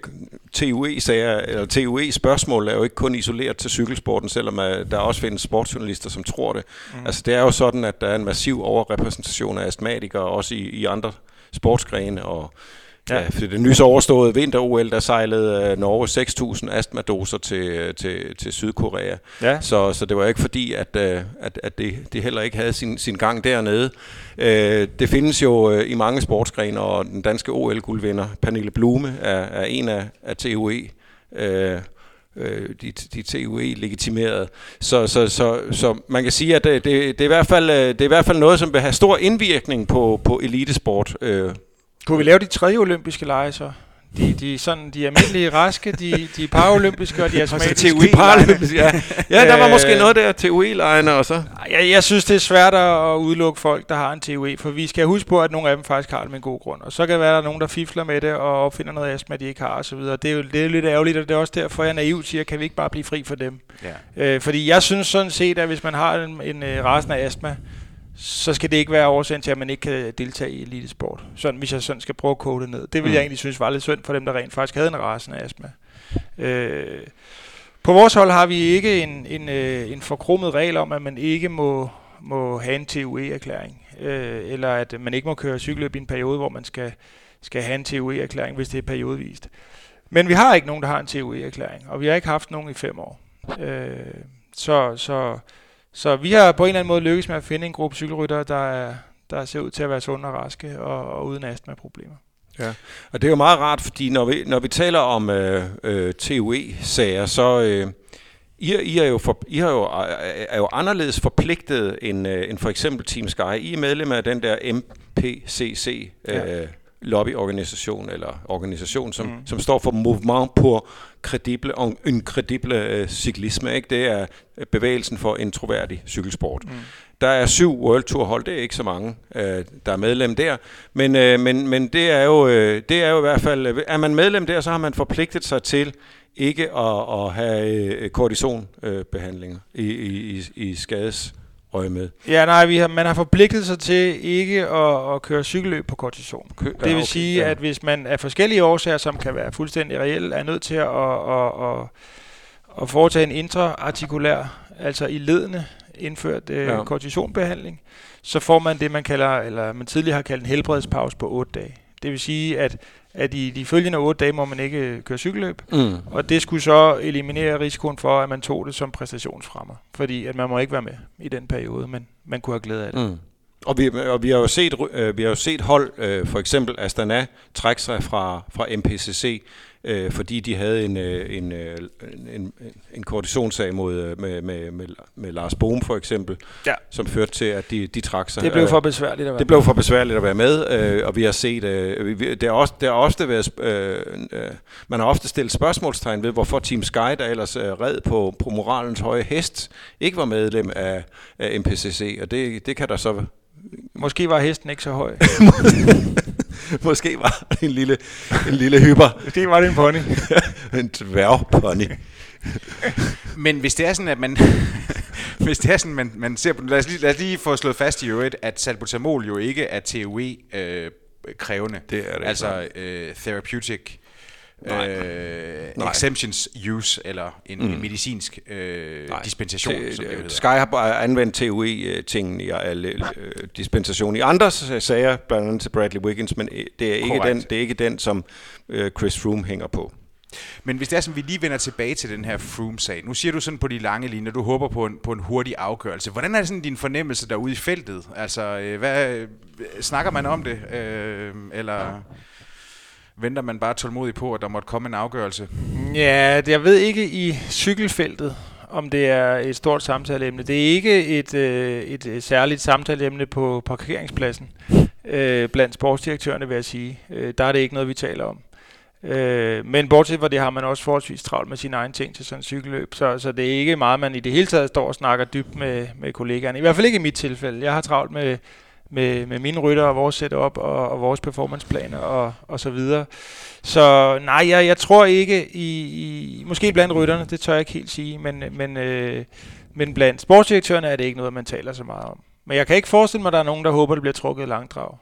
TUE-sager, eller TUE-spørgsmål er jo ikke kun isoleret til cykelsporten, selvom øh, der også findes sportsjournalister, som tror det. Mm. Altså, det er jo sådan, at der er en massiv overrepræsentation af astmatikere, også i, i andre sportsgrene, og Ja. Ja, for det nyss overståede vinter-OL, der sejlede uh, Norge 6.000 astmadoser til, til, til Sydkorea. Ja. Så, så det var ikke fordi, at, uh, at, at det, det heller ikke havde sin, sin gang dernede. Uh, det findes jo i mange sportsgrene, og den danske OL-guldvinder, Pernille Blume, er, er en af, af TUE øh, de, de TUE-legitimerede. Så, så, så, så man kan sige, at det, det, det, er i hvert fald, øh, det er i hvert fald noget, som vil have stor indvirkning på, på elitesport. Øh. Kunne vi lave de tredje olympiske lege så? De, de, sådan, de almindelige raske, de, de paralympiske og de astmatiske. TUE paralympiske, ja. ja, der var måske øh, noget der, TUE-lejene og så. Jeg, jeg synes, det er svært at udelukke folk, der har en TUE, for vi skal huske på, at nogle af dem faktisk har det med en god grund. Og så kan det være, at der er nogen, der fifler med det og opfinder noget astma, de ikke har osv. Det er jo det er lidt ærgerligt, og det er også derfor, jeg naivt siger, kan vi ikke bare blive fri for dem? Ja. Øh, fordi jeg synes sådan set, at hvis man har en, en, en rasen af astma, så skal det ikke være årsagen til, at man ikke kan deltage i elitesport. Sådan, hvis jeg sådan skal prøve at kode det ned. Det vil mm. jeg egentlig synes var lidt synd for dem, der rent faktisk havde en rasen af astma. Øh, på vores hold har vi ikke en, en, øh, en forkrummet regel om, at man ikke må, må have en TUE-erklæring. Øh, eller at man ikke må køre cykelløb i en periode, hvor man skal, skal have en TUE-erklæring, hvis det er periodevist. Men vi har ikke nogen, der har en TUE-erklæring, og vi har ikke haft nogen i fem år. Øh, så, så så vi har på en eller anden måde lykkes med at finde en gruppe cykelryttere, der, er, der ser ud til at være sunde og raske og, og uden astma-problemer. Ja, og det er jo meget rart, fordi når vi, når vi taler om øh, øh, TUE-sager, så øh, I, I, er jo for, I har jo, er jo anderledes forpligtet end, øh, end for eksempel Team Sky. I er medlem af den der MPCC, øh, ja lobbyorganisation, eller organisation, som, mm. som står for Mouvement pour credible, en credible øh, cyklisme. Ikke? Det er bevægelsen for en troværdig cykelsport. Mm. Der er syv World Tour hold, det er ikke så mange, øh, der er medlem der. Men, øh, men, men det, er jo, øh, det er jo i hvert fald, øh, er man medlem der, så har man forpligtet sig til ikke at, at have øh, kortisonbehandlinger øh, i, i, i skades øje med. Ja, nej, vi har, man har forpligtet sig til ikke at, at køre cykelløb på kortison. Kø, det vil okay, sige, ja. at hvis man af forskellige årsager, som kan være fuldstændig reelle, er nødt til at, at, at, at foretage en intraartikulær, altså i ledende indført øh, ja. kortisonbehandling, så får man det, man kalder, eller man tidligere har kaldt en helbredspause på 8 dage. Det vil sige, at at i de følgende otte dage må man ikke køre cykelløb, mm. og det skulle så eliminere risikoen for, at man tog det som præstationsfremmer, fordi at man må ikke være med i den periode, men man kunne have glæde af det. Mm. Og vi, og vi har jo set, øh, vi har jo set hold, øh, for eksempel Astana, trække sig fra, fra MPCC, øh, fordi de havde en, øh, en, øh, en, en koordinationssag mod, øh, med, med, med, med Lars Bohm for eksempel, ja. som førte til, at de, de trak sig. Det blev for besværligt at være Det blev for besværligt at være med, øh, og vi har set, øh, vi, det har også, det har ofte været, øh, øh, man har ofte stillet spørgsmålstegn ved, hvorfor Team Sky, der ellers er red på, på moralens høje hest, ikke var medlem af, af MPCC, og det, det kan der så Måske var hesten ikke så høj. Måske var det en lille, en lille hyper. Måske var det en pony. en dværgpony. Men hvis det er sådan, at man... hvis det er sådan, man, man ser på... Lad os, lige, lad os lige få slået fast i øvrigt, at salbutamol jo ikke er TUE øh, krævende. Det er det Altså øh, therapeutic Nej. øh, Nej. exemptions use, eller en, mm. en medicinsk øh, dispensation, Te- som det hedder. Sky har bare anvendt TUE-tingen i alle øh, dispensation i andre sager, blandt andet til Bradley Wiggins, men øh, det er ikke, den, det er ikke den, som øh, Chris Froome hænger på. Men hvis det er sådan, vi lige vender tilbage til den her Froome-sag. Nu siger du sådan på de lange linjer, du håber på en, på en hurtig afgørelse. Hvordan er det sådan din fornemmelse derude i feltet? Altså, øh, hvad, øh, snakker man om det? Øh, eller venter man bare tålmodigt på, at der måtte komme en afgørelse? Ja, det- jeg ved ikke i cykelfeltet, om det er et stort samtaleemne. Det er ikke et, øh, et øh, særligt samtaleemne på parkeringspladsen øh, blandt sportsdirektørerne, vil jeg sige. Øh, der er det ikke noget, vi taler om. Øh, men bortset fra det har man også forholdsvis travlt med sine egne ting til sådan en cykelløb, så, så det er ikke meget, man i det hele taget står og snakker dybt med, med kollegaerne. I hvert fald ikke i mit tilfælde. Jeg har travlt med, med, med mine rytter og vores setup og, og vores performanceplaner og, og så videre. Så nej, jeg, jeg tror ikke i, i... Måske blandt rytterne, det tør jeg ikke helt sige, men, men, øh, men blandt sportsdirektørerne er det ikke noget, man taler så meget om. Men jeg kan ikke forestille mig, at der er nogen, der håber, det bliver trukket langdrag.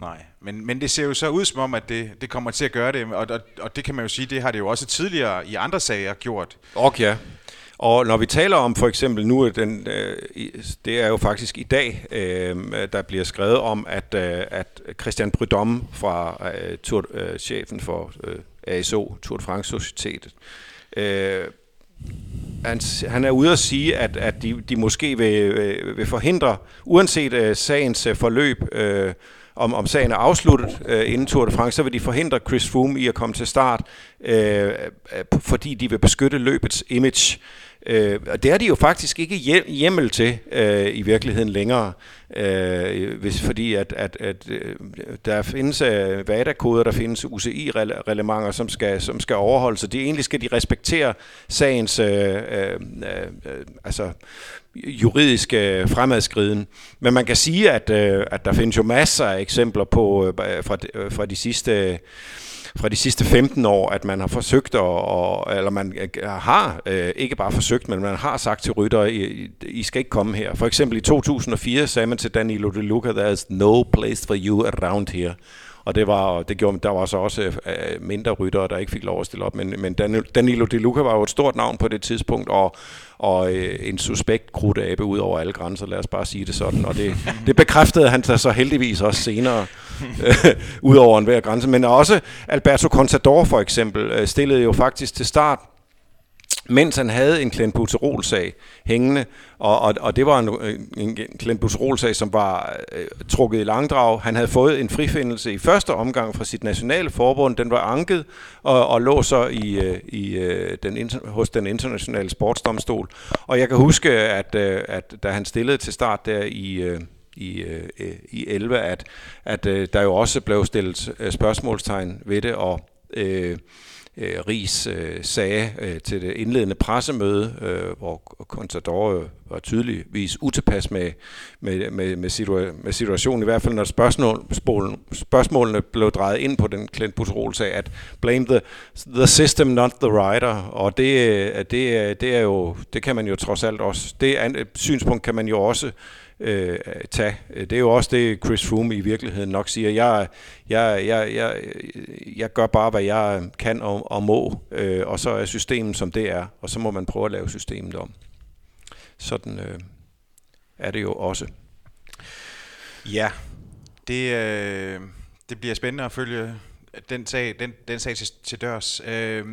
Nej, men, men det ser jo så ud som om, at det, det kommer til at gøre det, og, og, og det kan man jo sige, det har det jo også tidligere i andre sager gjort. Og ja. Og når vi taler om for eksempel nu, øh, den, øh, det er jo faktisk i dag, øh, der bliver skrevet om, at, øh, at Christian Prudhomme fra øh, øh, chefen for øh, ASO, Tour de France Societetet, øh, han, han er ude at sige, at, at de, de måske vil, øh, vil forhindre, uanset øh, sagens øh, forløb, øh, om, om sagen er afsluttet øh, inden Tour de France, så vil de forhindre Chris Froome i at komme til start, øh, øh, fordi de vil beskytte løbets image. Øh, og det er de jo faktisk ikke hjem- hjemmel til øh, i virkeligheden længere, øh, hvis, fordi at, at, at øh, der findes øh, VADA-koder, der findes UCI-reglementer, som skal, som skal overholdes, så de, egentlig skal de respektere sagens øh, øh, øh, altså, juridiske øh, fremadskriden. Men man kan sige, at, øh, at der findes jo masser af eksempler på øh, fra, de- øh, fra de sidste fra de sidste 15 år, at man har forsøgt, at, og, eller man øh, har øh, ikke bare forsøgt, men man har sagt til ryttere, I, I skal ikke komme her. For eksempel i 2004 sagde man til Danilo De Luca, there is no place for you around here. Og det var, det gjorde, der var så også øh, mindre ryttere, der ikke fik lov at stille op. Men, men Dan- Danilo De Luca var jo et stort navn på det tidspunkt, og, og øh, en suspekt krudtabe ud over alle grænser, lad os bare sige det sådan. Og det, det bekræftede han sig så heldigvis også senere, øh, ud over enhver grænse. Men også Alberto Contador for eksempel, øh, stillede jo faktisk til start mens han havde en klenbuterol-sag hængende, og, og, og det var en, en klenbuterol-sag, som var øh, trukket i langdrag. Han havde fået en frifindelse i første omgang fra sit nationale forbund. Den var anket og, og lå så i, øh, i, øh, den, hos den internationale sportsdomstol. Og jeg kan huske, at, øh, at da han stillede til start der i... Øh, i, øh, i 11, at, at øh, der jo også blev stillet øh, spørgsmålstegn ved det, og øh, øh, Ries øh, sagde øh, til det indledende pressemøde, øh, hvor Contador øh, var tydeligvis utilpas med, med, med, med, situa- med situationen, i hvert fald når spørgsmål, spørgsmålene blev drejet ind på den Clint Buterol sag, at blame the, the system, not the rider, og det, øh, det, er- det er jo, det kan man jo trods alt også, det an- synspunkt kan man jo også øh, tage. Det er jo også det, Chris Froome i virkeligheden nok siger. Jeg, jeg, jeg, jeg, jeg gør bare, hvad jeg kan og, og må, øh, og så er systemet, som det er, og så må man prøve at lave systemet om. Sådan øh, er det jo også. Ja, det, øh, det bliver spændende at følge den sag, den, den sag til, til dørs. Øh,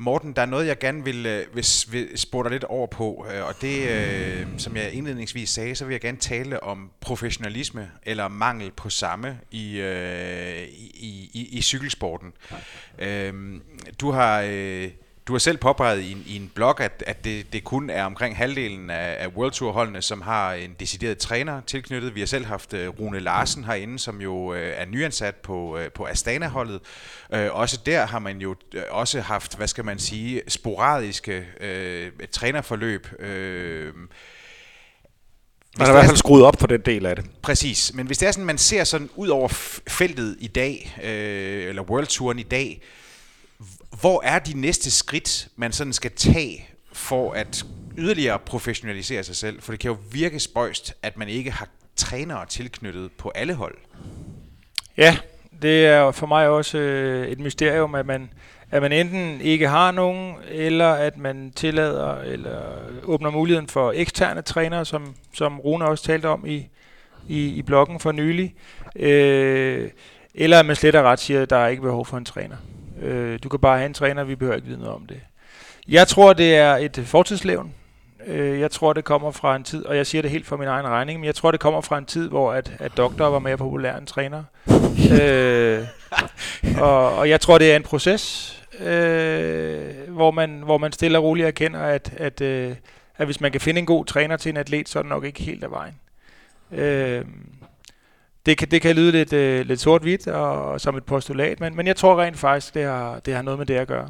Morten, der er noget, jeg gerne vil, øh, vil, vil spurgte dig lidt over på, øh, og det, øh, som jeg indledningsvis sagde, så vil jeg gerne tale om professionalisme eller mangel på samme i, øh, i, i, i cykelsporten. Øh, du har... Øh, du har selv påpeget i en, i en blog, at, at det, det kun er omkring halvdelen af, af World Tour holdene, som har en decideret træner tilknyttet. Vi har selv haft uh, Rune Larsen herinde, som jo uh, er nyansat på, uh, på Astana-holdet. Uh, også der har man jo også haft, hvad skal man sige, sporadiske uh, trænerforløb. Uh, Man har i hvert fald skruet op for den del af det. Præcis, men hvis det er sådan, man ser sådan ud over feltet i dag, øh, eller World Touren i dag, h- hvor er de næste skridt, man sådan skal tage for at yderligere professionalisere sig selv? For det kan jo virke spøjst, at man ikke har trænere tilknyttet på alle hold. Ja, Det er for mig også øh, et mysterium, at man, at man enten ikke har nogen, eller at man tillader eller åbner muligheden for eksterne trænere, som, som Rune også talte om i, i, i bloggen for nylig. Øh, eller at man slet og ret siger, at der er ikke behov for en træner. Øh, du kan bare have en træner, vi behøver ikke vide noget om det. Jeg tror, det er et fortidslevn. Øh, jeg tror, det kommer fra en tid, og jeg siger det helt for min egen regning, men jeg tror, det kommer fra en tid, hvor at, at doktor var mere populær end træner. øh, og, og jeg tror, det er en proces, øh, hvor, man, hvor man stille og roligt erkender, at, at, øh, at hvis man kan finde en god træner til en atlet, så er det nok ikke helt af vejen. Øh, det kan, det kan lyde lidt, øh, lidt sort-hvidt og, og som et postulat, men, men jeg tror rent faktisk, det har, det har noget med det at gøre.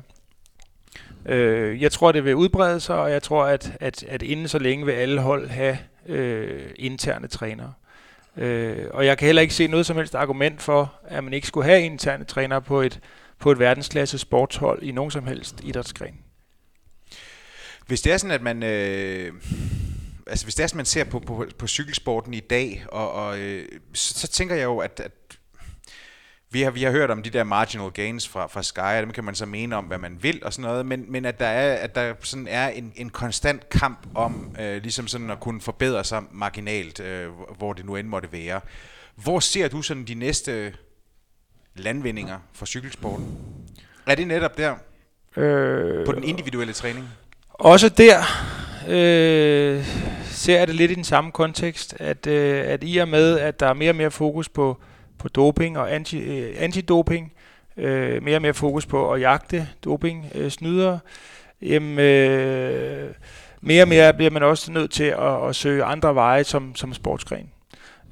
Øh, jeg tror, det vil udbrede sig, og jeg tror, at, at, at inden så længe vil alle hold have øh, interne trænere. Øh, og jeg kan heller ikke se noget som helst argument for, at man ikke skulle have interne trænere på et, på et verdensklasse sportshold i nogen som helst idrætsgren. Hvis det er sådan, at man... Øh altså hvis det er sådan, man ser på, på, på cykelsporten i dag, og, og øh, så, så tænker jeg jo, at, at vi har, vi har hørt om de der marginal gains fra, fra Sky, og dem kan man så mene om, hvad man vil og sådan noget, men, men at der er, at der sådan er en, en konstant kamp om øh, ligesom sådan at kunne forbedre sig marginalt, øh, hvor det nu end måtte være. Hvor ser du sådan de næste landvindinger for cykelsporten? Er det netop der? Øh, på den individuelle træning? Også der øh, ser jeg det lidt i den samme kontekst, at, øh, at i og med, at der er mere og mere fokus på på doping og anti, øh, antidoping, øh, mere og mere fokus på at jagte doping øh, snydere, jamen, øh, mere og mere bliver man også nødt til at, at søge andre veje som, som sportsgren.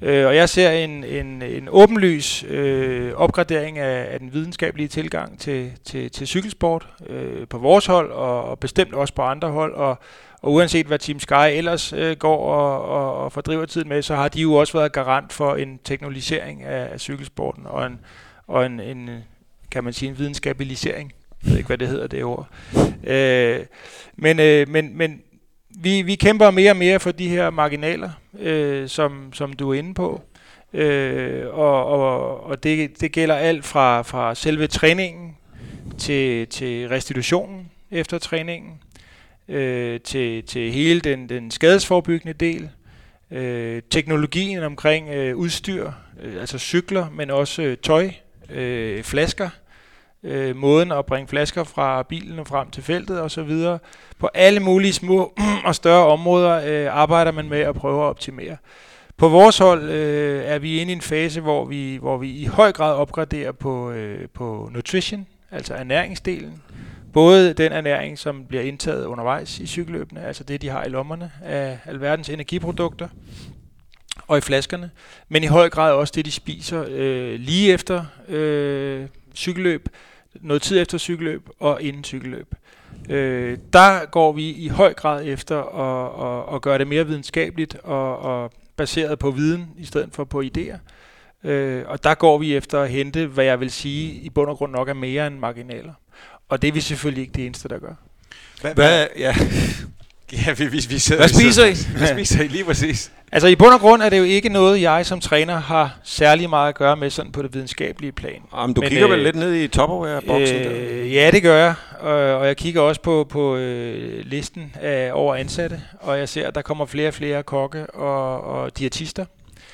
Øh, og jeg ser en, en, en åbenlys øh, opgradering af, af den videnskabelige tilgang til, til, til cykelsport øh, på vores hold, og, og bestemt også på andre hold, og, og uanset hvad Team Sky ellers øh, går og, og, og fordriver tiden med, så har de jo også været garant for en teknologisering af, af cykelsporten og en, og en, en, kan man sige, en videnskabilisering. Jeg ved ikke, hvad det hedder, det ord. Øh, men, øh, men, men vi, vi kæmper mere og mere for de her marginaler, øh, som, som du er inde på. Øh, og og, og det, det gælder alt fra, fra selve træningen til, til restitutionen efter træningen, øh, til, til hele den, den skadesforbyggende del, øh, teknologien omkring øh, udstyr, øh, altså cykler, men også øh, tøj, øh, flasker, øh, måden at bringe flasker fra bilen og frem til feltet osv. På alle mulige små og større områder øh, arbejder man med at prøve at optimere. På vores hold øh, er vi inde i en fase, hvor vi, hvor vi i høj grad opgraderer på, øh, på nutrition, altså ernæringsdelen. Både den ernæring, som bliver indtaget undervejs i cykelløbene, altså det, de har i lommerne af alverdens energiprodukter, og i flaskerne, men i høj grad også det, de spiser øh, lige efter øh, cykelløb, noget tid efter cykelløb og inden cykelløb. Øh, der går vi i høj grad efter at, at, at gøre det mere videnskabeligt og, og baseret på viden i stedet for på idéer. Øh, og der går vi efter at hente, hvad jeg vil sige, i bund og grund nok er mere end marginaler. Og det er vi selvfølgelig ikke det eneste, der gør. Hvad, hvad, ja. Ja, vi, vi, vi sidder, Hvad spiser I? Hvad spiser I lige præcis? Altså i bund og grund er det jo ikke noget, jeg som træner har særlig meget at gøre med sådan på det videnskabelige plan. Jamen, du Men, kigger øh, vel lidt ned i Tupperware-boksen øh, Ja, det gør jeg. Og, og jeg kigger også på, på øh, listen af over ansatte, og jeg ser, at der kommer flere og flere kokke og, og diætister.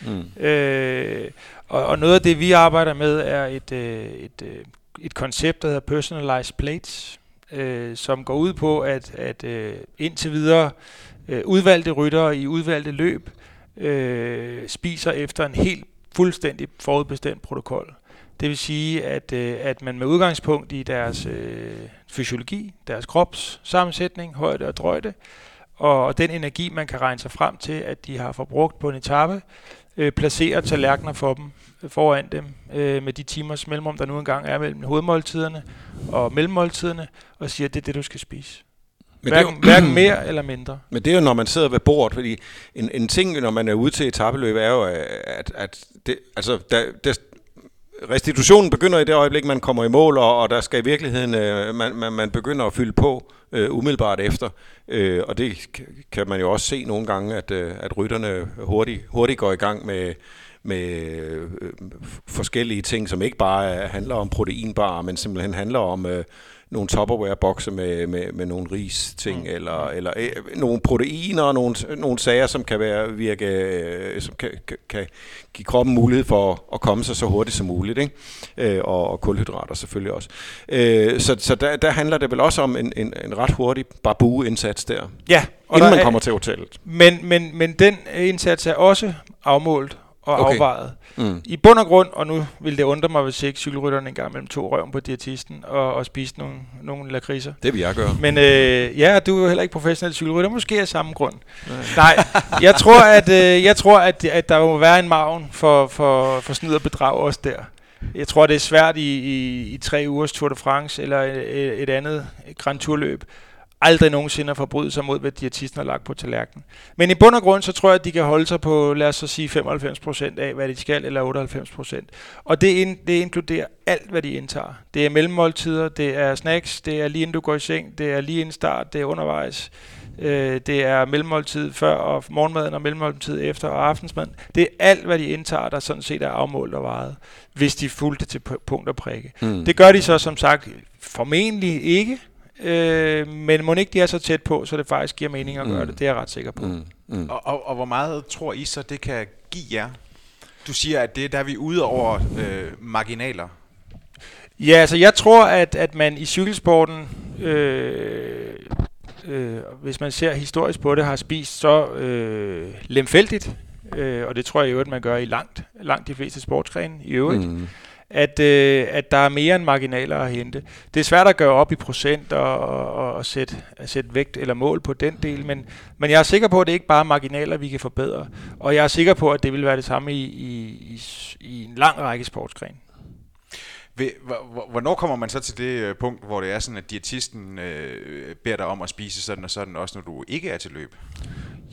Mm. Øh, og, og noget af det, vi arbejder med, er et, øh, et, øh, et koncept, der hedder Personalized Plates, øh, som går ud på, at, at øh, indtil videre øh, udvalgte ryttere i udvalgte løb øh, spiser efter en helt fuldstændig forudbestemt protokol. Det vil sige, at, øh, at man med udgangspunkt i deres øh, fysiologi, deres krops sammensætning, højde og drøjde, og den energi, man kan regne sig frem til, at de har forbrugt på en etape, øh, placerer tallerkener for dem foran dem øh, med de timers mellemrum, der nu engang er mellem hovedmåltiderne og mellemmåltiderne, og siger, at det er det, du skal spise. Men hverken, det er jo, hverken mere eller mindre. Men det er jo, når man sidder ved bordet, fordi en, en ting, når man er ude til etabeløb, er jo, at, at det, altså, der, der, restitutionen begynder i det øjeblik, man kommer i mål, og, og der skal i virkeligheden, øh, man, man, man begynder at fylde på øh, umiddelbart efter. Øh, og det kan man jo også se nogle gange, at, øh, at rytterne hurtigt, hurtigt går i gang med, med øh, forskellige ting, som ikke bare er, handler om proteinbar, men simpelthen handler om øh, nogle Tupperware-bokse med, med, med nogle ris ting, mm. eller, eller øh, nogle proteiner, og nogle, nogle sager, som kan være virke, øh, som kan, kan, kan give kroppen mulighed for at komme sig så hurtigt som muligt, ikke? Øh, og, og kulhydrater selvfølgelig også. Øh, så så der, der handler det vel også om en, en, en ret hurtig babu-indsats der, Ja, og inden der man er- kommer til hotellet. Men, men, men den indsats er også afmålt og Okay. afvejet. Mm. I bund og grund, og nu ville det undre mig, hvis ikke cykelrytterne engang mellem to røven på diætisten og, og spiste nogle, nogle lakridser. Det vil jeg gøre. Men øh, ja, du er jo heller ikke professionel cykelrytter, måske af samme grund. Nej, jeg tror, at, øh, jeg tror at, at der må være en maven for, for, for snyd og bedrag også der. Jeg tror, det er svært i, i, i tre ugers Tour de France eller et, et andet Grand Tour-løb aldrig nogensinde at forbryde sig mod, hvad diætisten har lagt på tallerkenen. Men i bund og grund, så tror jeg, at de kan holde sig på, lad os så sige, 95% af, hvad de skal, eller 98%. Og det, in, det inkluderer alt, hvad de indtager. Det er mellemmåltider, det er snacks, det er lige inden du går i seng, det er lige inden start, det er undervejs. Øh, det er mellemmåltid før og morgenmaden og mellemmåltid efter og aftensmaden. Det er alt, hvad de indtager, der sådan set er afmålt og vejet, hvis de fulgte til pu- punkt og prikke. Mm. Det gør de så som sagt formentlig ikke, øh, men må ikke de er så tæt på, så det faktisk giver mening at gøre Mm. det. Det er jeg ret sikker på. Mm. Mm. Og, og, og hvor meget tror I så, det kan give jer? Du siger, at det der er vi ude over øh, marginaler. Ja, altså jeg tror, at, at man i cykelsporten, øh, øh, hvis man ser historisk på det, har spist så øh, lemfældigt, øh, og det tror jeg i øvrigt, man gør i langt, langt de fleste sportsgrene i øvrigt, Mm at, øh, at der er mere end marginaler at hente. Det er svært at gøre op i procent og, og, og sætte, at sætte vægt eller mål på den del, men, men jeg er sikker på, at det ikke bare er marginaler, vi kan forbedre. Og jeg er sikker på, at det vil være det samme i, i, i, i en lang række sportsgrene. Hvornår kommer man så til det øh, punkt, hvor det er sådan, at diætisten øh, beder dig om at spise sådan og sådan, også når du ikke er til løb?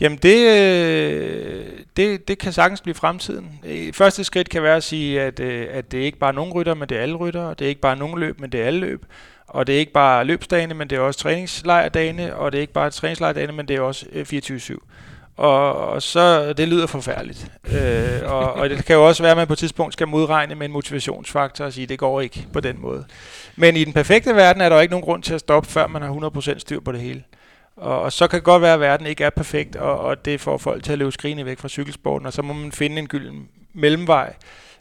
Jamen det, øh, det, det kan sagtens blive fremtiden. Første skridt kan være at sige, at, øh, at det er ikke bare nogle rytter, men det er alle rytter, og det er ikke bare nogle løb, men det er alle løb. Og det er ikke bare løbsdagene, men det er også træningslejrdagene, og det er ikke bare træningslejrdagene, men det er også øh, 24-7. Og, og så, det lyder forfærdeligt. Øh, og, og det kan jo også være, at man på et tidspunkt skal modregne med en motivationsfaktor og sige, at det går ikke på den måde. Men i den perfekte verden er der jo ikke nogen grund til at stoppe, før man har 100% styr på det hele. Og, og så kan det godt være, at verden ikke er perfekt, og, og det får folk til at løbe skrigende væk fra cykelsporten, og så må man finde en gylden mellemvej.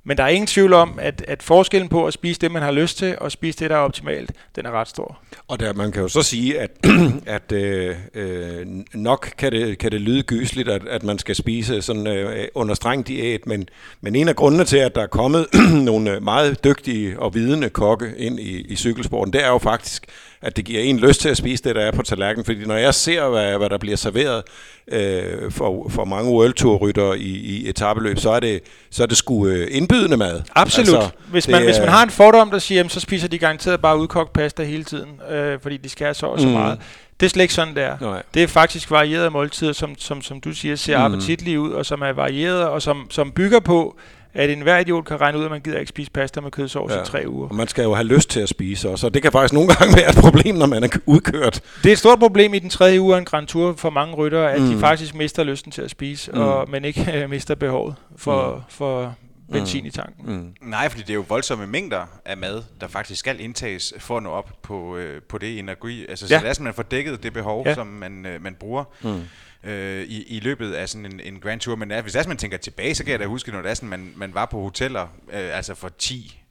Men der er ingen tvivl om, at, at forskellen på at spise det, man har lyst til, og spise det, der er optimalt, den er ret stor. Og der, man kan jo så sige, at, at øh, øh, nok kan det, kan det lyde gysligt, at, at man skal spise sådan øh, under streng diæt, men, men en af grundene til, at der er kommet nogle øh, meget dygtige og vidende kokke ind i, i cykelsporten, det er jo faktisk, at det giver en lyst til at spise det, der er på tallerkenen. Fordi når jeg ser, hvad, hvad der bliver serveret øh, for, for mange World Tour rytter i, i etabeløb, så er det, så er det sgu øh, indbydende mad. Absolut. Altså, hvis, man, det hvis man har en fordom, der siger, jamen, så spiser de garanteret bare udkogt pasta hele tiden, øh, fordi de have så og så Mm. meget. Det er slet ikke sådan, det er. Nej. Det er faktisk varierede måltider, som, som, som du siger, ser mm. appetitlige ud, og som er varierede, og som, som bygger på, at enhver idiot kan regne ud, at man gider ikke spise pasta med kødsovs ja. i tre uger. Og man skal jo have lyst til at spise også, og det kan faktisk nogle gange være et problem, når man er udkørt. Det er et stort problem i den tredje uge af en Grand Tour for mange ryttere, at mm. Mm. de faktisk mister lysten til at spise, Mm. mm. og, men ikke øh, mister behovet for, mm. for benzin Mm. i tanken. Mm. Nej, fordi det er jo voldsomme mængder af mad, der faktisk skal indtages for at nå op på, øh, på det energi. Altså, så Ja. det er sådan, man får dækket det behov. Ja. som man, øh, man bruger Mm. Øh, i, i løbet af sådan en, en Grand Tour. Men ja, hvis sådan, man tænker tilbage, så kan jeg da huske, når det er sådan, man, man var på hoteller, øh, altså for 10,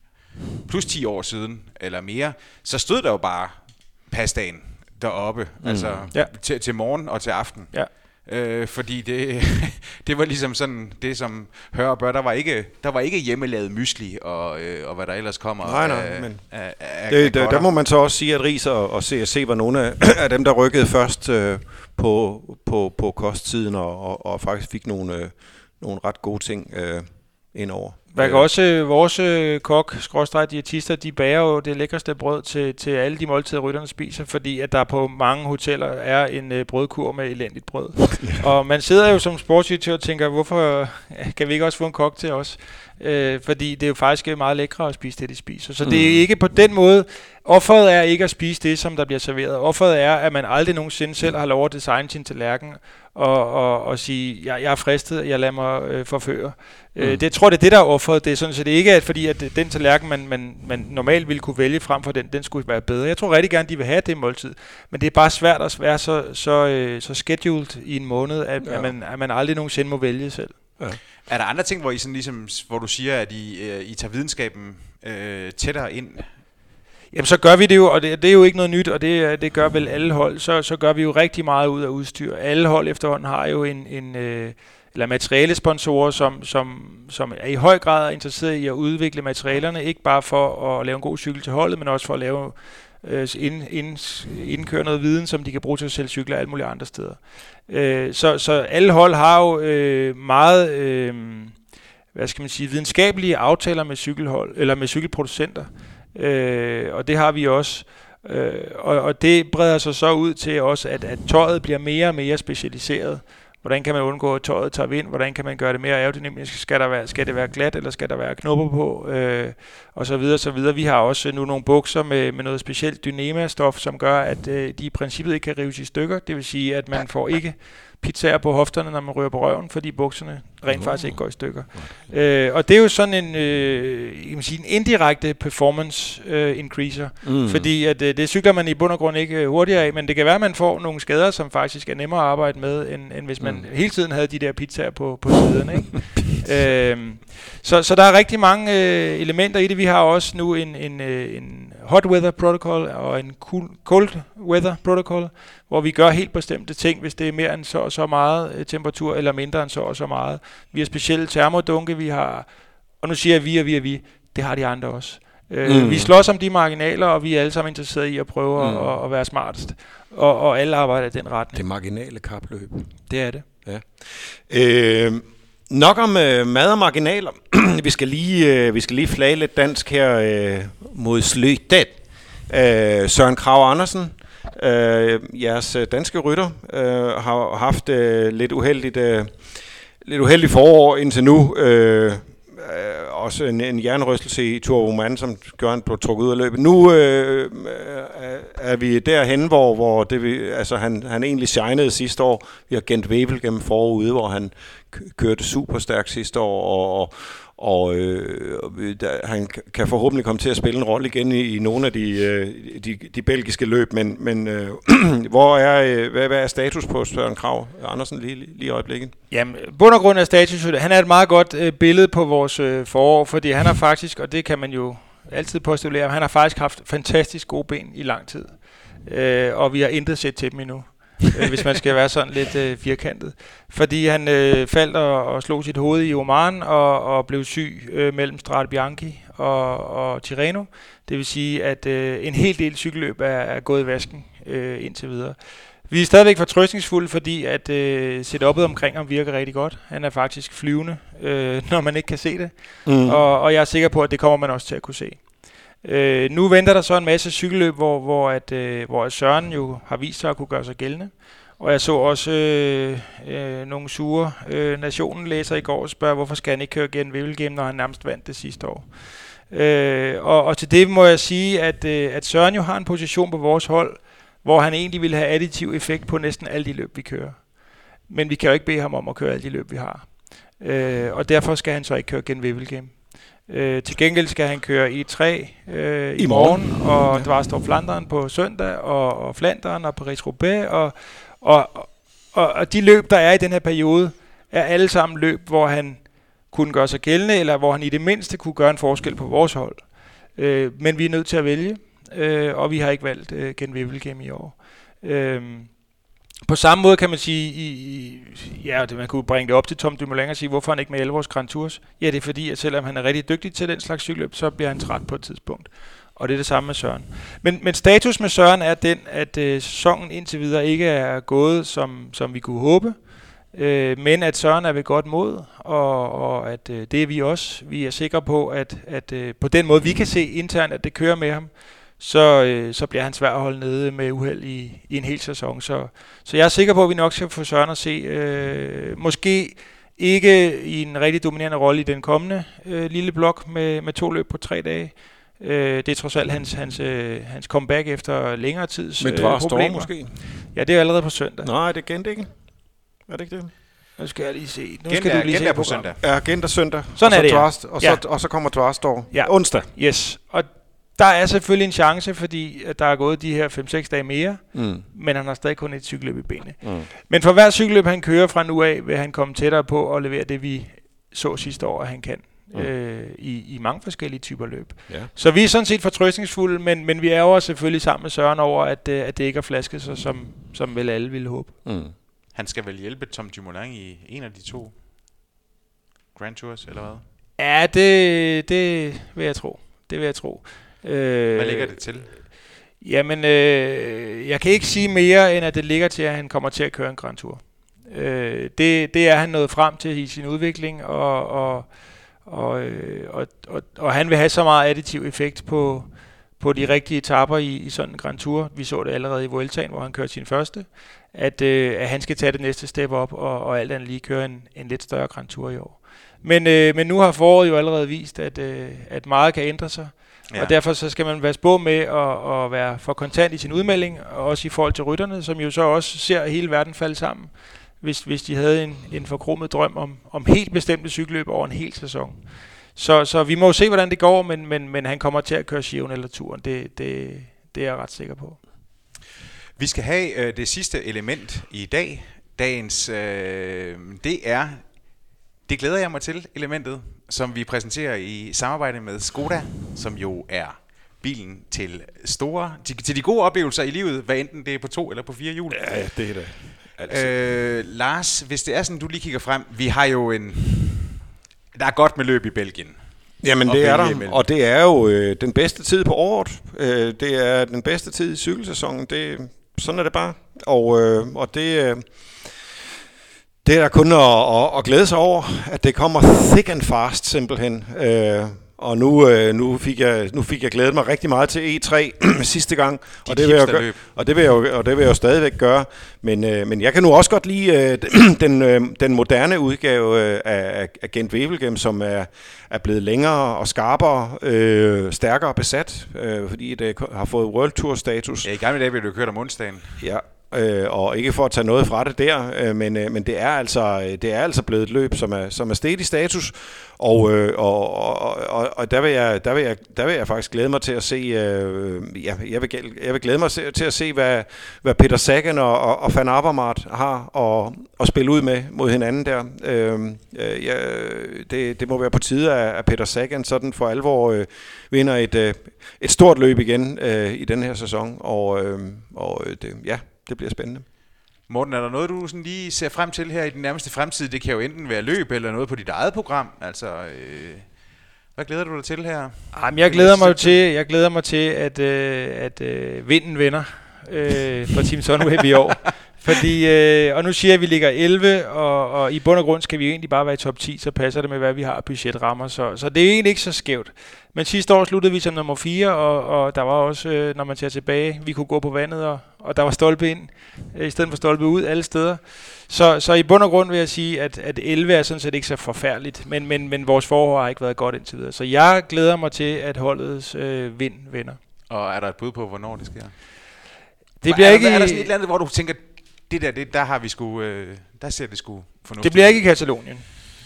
plus 10 år siden, eller mere, så stod der jo bare pastaen deroppe, mm. altså Ja. til, til morgen og til aften. Ja. Øh, fordi det, det var ligesom sådan, det som hører og bør, der var ikke, der var ikke hjemmelavet mysli og, øh, og hvad der ellers kommer Nej, nej, af, men af, af, Det, af der, der må man så også sige, at Ries og, og CSC var nogle af, af dem, der rykkede først øh, på, på, på kosttiden og, og, og faktisk fik nogle, øh, nogle ret gode ting øh, indover. Man kan også, øh, vores øh, kok, skråstrej diætister, de bager jo det lækreste brød til, til alle de måltider, rytterne spiser, fordi at der på mange hoteller er en øh, brødkur med elendigt brød. og man sidder jo som sportsdirektør og tænker, hvorfor kan vi ikke også få en kok til os? Øh, fordi det er jo faktisk meget lækre at spise det, de spiser. Så mm. det er ikke på den måde, offeret er ikke at spise det, som der bliver serveret. Offeret er, at man aldrig nogensinde selv har lov at designe sin tallerken og, og, og sige, jeg, jeg er fristet, jeg lader mig øh, forføre. Øh, mm. Øh, det jeg tror det er det, der er offeret. Det er sådan set ikke, at fordi at den tallerken, man, man, man normalt ville kunne vælge frem for den, den skulle være bedre. Jeg tror rigtig gerne, de vil have det måltid. Men det er bare svært at være så, så, øh, så scheduled i en måned, at, ja. at, man, at man aldrig nogensinde må vælge selv. Ja. Er der andre ting, hvor I sådan ligesom, hvor du siger, at I, øh, I tager videnskaben øh, tættere ind? Jamen så gør vi det jo, og det, det er jo ikke noget nyt, og det, øh, det gør vel alle hold. Så, så gør vi jo rigtig meget ud af udstyr. Alle hold efterhånden har jo en, en øh, eller materialesponsorer, som, som, som er i høj grad interesseret i at udvikle materialerne, ikke bare for at lave en god cykel til holdet, men også for at lave øh, ind, ind, indkøre noget viden, som de kan bruge til at sælge cykler alle mulige andre steder. Øh, så, så alle hold har jo øh, meget, øh, hvad skal man sige, videnskabelige aftaler med cykelhold, eller med cykelproducenter. Øh, og det har vi også. Øh, og, og det breder sig så ud til også, at, at tøjet bliver mere og mere specialiseret. Hvordan kan man undgå, at tøjet tager vind? Hvordan kan man gøre det mere aerodynamisk? Skal, der være, skal det være glat, eller skal der være knopper på? Øh, og så videre, så videre. Vi har også nu nogle bukser med, med noget specielt dynema-stof, som gør, at øh, de i princippet ikke kan rives i stykker. Det vil sige, at man får ikke pizzaer på hofterne, når man rører på røven, fordi bukserne rent faktisk ikke går i stykker. Okay. Øh, og det er jo sådan en, øh, jeg sige, en indirekte performance øh, increaser, mm. fordi at, øh, det cykler man i bund og grund ikke øh, hurtigere af, men det kan være, at man får nogle skader, som faktisk er nemmere at arbejde med, end, end hvis man mm. hele tiden havde de der pizzaer på, på siderne. Ikke? øh, så, så der er rigtig mange øh, elementer i det. Vi har også nu en, en, øh, en hot weather protocol og en cool, cold weather protocol, hvor vi gør helt bestemte ting, hvis det er mere end så og så meget øh, temperatur, eller mindre end så og så meget. Vi har specielle termodunke, vi har, og nu siger jeg vi og vi og vi, det har de andre også. Øh, mm. Vi slås om de marginaler, og vi er alle sammen interesserede i at prøve mm. at, at være smartest. Og, og alle arbejder i den retning. Det marginale kapløb. Det er det. Ja. Øh, nok om øh, mad og marginaler. vi, skal lige, øh, vi skal lige flage lidt dansk her øh, mod slutet. Øh, Søren Krav Andersen, øh, jeres øh, danske rytter, øh, har haft øh, lidt uheldigt... Øh, lidt uheldigt forår indtil nu. Øh, øh, også en, en jernrystelse i Tour Oman, som gør, han blev trukket ud af løbet. Nu øh, øh er vi derhen, hvor, hvor det, vi, altså han, han egentlig shinede sidste år. Vi har Gent Webel gennem forude, hvor han kørte super stærkt sidste år, og, og, og øh, der, han kan forhåbentlig komme til at spille en rolle igen i, i nogle af de, øh, de, de belgiske løb, men, men øh, hvor er, øh, hvad, hvad er status på Søren Krav Andersen lige, lige i øjeblikket? Jamen, bund og grund af status, han er et meget godt øh, billede på vores øh, forår, fordi han har faktisk, og det kan man jo altid postulere, han har faktisk haft fantastisk gode ben i lang tid, øh, og vi har intet set til dem endnu øh, hvis man skal være sådan lidt øh, firkantet. Fordi han øh, faldt og, og slog sit hoved i Oman og, og blev syg øh, mellem Strade Bianchi og, og Tirreno. Det vil sige, at øh, en hel del cykelløb er, er gået i vasken øh, indtil videre. Vi er stadigvæk fortrøstningsfulde, fordi at øh, setupet omkring ham virker rigtig godt. Han er faktisk flyvende, øh, når man ikke kan se det. Mm. Og, og jeg er sikker på, at det kommer man også til at kunne se. Øh, nu venter der så en masse cykelløb, hvor, hvor, at, øh, hvor Søren jo har vist sig at kunne gøre sig gældende. Og jeg så også øh, øh, nogle sure øh, nationen læser i går og spørger, hvorfor skal han ikke køre igen Vivelgem, når han nærmest vandt det sidste år. Øh, og, og til det må jeg sige, at, øh, at Søren jo har en position på vores hold, hvor han egentlig vil have additiv effekt på næsten alle de løb, vi kører. Men vi kan jo ikke bede ham om at køre alle de løb, vi har. Øh, og derfor skal han så ikke køre igen Vivelgem. Øh, til gengæld skal han køre E3 øh, i, I morgen, morgen og ja. Dvarstorp Flanderen på søndag, og, og Flanderen og Paris-Roubaix, og, og, og, og de løb, der er i den her periode, er alle sammen løb, hvor han kunne gøre sig gældende, eller hvor han i det mindste kunne gøre en forskel på vores hold. Øh, men vi er nødt til at vælge, øh, og vi har ikke valgt øh, Gen Wevelgem i år. Øh, på samme måde kan man sige, i, i, ja, det, man kunne bringe det op til Tom Dumoulin og sige, hvorfor han ikke med 11 års Grand Tours? Ja, det er fordi, at selvom han er rigtig dygtig til den slags cykelløb, så bliver han træt på et tidspunkt. Og det er det samme med Søren. Men, men status med Søren er den, at øh, sæsonen indtil videre ikke er gået, som, som vi kunne håbe. Øh, men at Søren er ved godt mod, og, og at øh, det er vi også. Vi er sikre på, at, at øh, på den måde, vi kan se internt, at det kører med ham, så, øh, så bliver han svær at holde nede med uheld i, i en hel sæson. Så, så jeg er sikker på, at vi nok skal få Søren at se. Øh, måske ikke i en rigtig dominerende rolle i den kommende øh, lille blok med, med to løb på tre dage. Øh, det er trods alt hans, hans, øh, hans comeback efter længere tids øh, Dvar Storm problemer. måske? Ja, det er allerede på søndag. Nej, det er Gent ikke. Er det ikke det? Nu skal jeg lige se. Nu Gent skal er, du lige Gent se er på programmet. søndag. Ja, Gent er søndag. Sådan og er det, så ja. Dvarst, og, så, Ja. og så kommer Dvarstor Ja. onsdag. Yes, og der er selvfølgelig en chance, fordi der er gået de her 5-6 dage mere, Mm. men han har stadig kun et cykelløb i benene. Mm. Men for hver cykelløb, han kører fra nu af, vil han komme tættere på at levere det, vi så sidste år, at han kan Mm. øh, i, i mange forskellige typer løb. Ja. Så vi er sådan set fortrøstningsfulde, men, men vi er jo også selvfølgelig sammen med Søren over, at, øh, at det ikke er flasket sig, som, som vel alle ville håbe. Mm. Han skal vel hjælpe Tom Dumoulin i en af de to Grand Tours, eller hvad? Ja, det, det vil jeg tro. Det vil jeg tro. Øh, Hvad ligger det til? Jamen, øh, jeg kan ikke sige mere, end at det ligger til, at han kommer til at køre en Grand Tour. Øh, det, det er han nået frem til i sin udvikling, og, og, og, øh, og, og, og han vil have så meget additiv effekt på, på de rigtige etapper i, i sådan en Grand Tour. Vi så det allerede i Vueltaen, hvor han kørte sin første, at, øh, at han skal tage det næste step op, og, og alt andet lige køre en, en lidt større Grand Tour i år. Men, øh, men nu har foråret jo allerede vist, at, øh, at meget kan ændre sig. Ja. Og derfor så skal man være spå med at, at være for kontant i sin udmelding, og også i forhold til rytterne, som jo så også ser hele verden falde sammen, hvis, hvis de havde en, en forkromet drøm om, om helt bestemte cykelløb over en hel sæson. Så, så vi må jo se, hvordan det går, men, men, men han kommer til at køre Giron eller turen. Det, det, det er jeg ret sikker på. Vi skal have øh, det sidste element i dag. Dagens, øh, det er, det glæder jeg mig til, elementet, som vi præsenterer i samarbejde med Skoda, som jo er bilen til store, til, til de gode oplevelser i livet, hvad enten det er på to eller på fire hjul. Ja, det er det. Altså. Øh, Lars, hvis det er sådan, du lige kigger frem, vi har jo en, der er godt med løb i Belgien. Jamen det er der, imellem. og det er jo øh, den bedste tid på året. Øh, det er den bedste tid i cykelsæsonen. Det, sådan er det bare. Og, øh, og det, øh, det er der kun at, at, at glæde sig over, at det kommer thick and fast simpelthen. Øh, og nu, øh, nu, fik jeg, nu fik jeg glædet mig rigtig meget til E3 sidste gang, og det, vil jeg, gøre, og, det vil jeg, og det vil jeg jo stadigvæk gøre. Men, øh, men jeg kan nu også godt lide øh, den, øh, den moderne udgave øh, af, af Gent Wevelgem, som er, er blevet længere og skarpere, øh, stærkere besat, øh, fordi det har fået World Tour status. Ja, i gamle dage blev det kørt om onsdagen. Ja, øh, og ikke for at tage noget fra det der, øh, men, øh, men det er altså øh, det er altså blevet et løb, som er som er steget i status, og, øh, og, og, og, og der vil jeg der vil jeg der vil jeg faktisk glæde mig til at se, øh, ja, jeg vil jeg vil glæde mig til at se hvad hvad Peter Sagan og, og, og Van Avermaet har at, at spille ud med mod hinanden der. Øh, øh, ja, det, det må være på tide at, at Peter Sagan sådan for alvor øh, vinder et øh, et stort løb igen øh, i den her sæson, og øh, og øh, det, ja det bliver spændende. Morten, er der noget, du sådan lige ser frem til her i den nærmeste fremtid? Det kan jo enten være løb eller noget på dit eget program. Altså, øh, hvad glæder du dig til her? Jamen, jeg glæder mig jo til, jeg glæder mig til, at, øh, at øh, vinden vinder øh, for Team Sunweb i år. Fordi, øh, og nu siger jeg, at vi ligger 11, og, og i bund og grund skal vi egentlig bare være i top 10, så passer det med, hvad vi har budgetrammer. Så, så det er egentlig ikke så skævt. Men sidste år sluttede vi som nummer 4, og, og der var også, øh, når man ser tilbage, vi kunne gå på vandet, og, og der var stolpe ind, øh, i stedet for stolpe ud alle steder. Så, så i bund og grund vil jeg sige, at, at 11 er sådan set ikke så forfærdeligt, men, men, men vores forår har ikke været godt indtil videre. Så jeg glæder mig til, at holdets øh, vind vinder. Og er der et bud på, hvornår det sker? Det bliver er, ikke, der, er der sådan et eller andet, hvor du tænker, det der, det, der har vi sgu, øh, der ser det sgu fornuftigt det bliver ikke i Katalonien.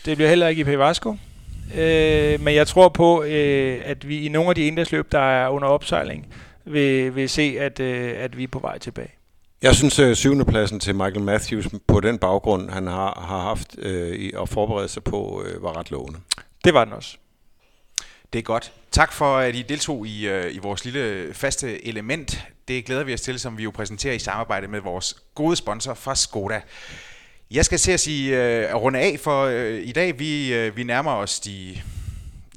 Det bliver heller ikke i Pevasco. Øh, men jeg tror på, øh, at vi i nogle af de indlandsløb, der er under opsejling, vil, vil se, at, øh, at vi er på vej tilbage. Jeg synes, at syvende pladsen til Michael Matthews på den baggrund, han har, har haft øh, i at forberede sig på, øh, var ret lovende. Det var den også. Det er godt. Tak for, at I deltog i, øh, i vores lille faste element. Det glæder vi os til, som vi jo præsenterer i samarbejde med vores gode sponsor fra Skoda. Jeg skal se at sige øh, runde af for øh, i dag. Vi, øh, vi nærmer os de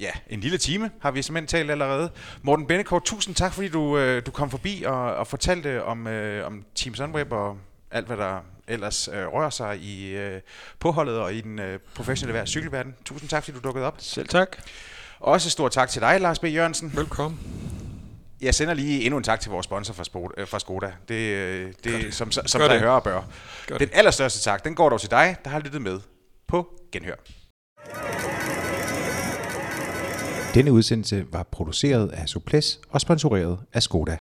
ja, en lille time, har vi simpelthen talt allerede. Morten Bennekort, tusind tak, fordi du, øh, du kom forbi og, og fortalte om, øh, om Team Sunweb og alt, hvad der ellers øh, rører sig i øh, påholdet og i den øh, professionelle cykelverden. Tusind tak, fordi du dukkede op. Selv tak. Også stor tak til dig, Lars B. Jørgensen. Velkommen. Jeg sender lige endnu en tak til vores sponsor fra, Spod, øh, fra Skoda. Det, øh, det som, som, som der hører og bør. Gør den allerstørste tak, den går dog til dig, der har lyttet med på Genhør. Denne udsendelse var produceret af Suples og sponsoreret af Skoda.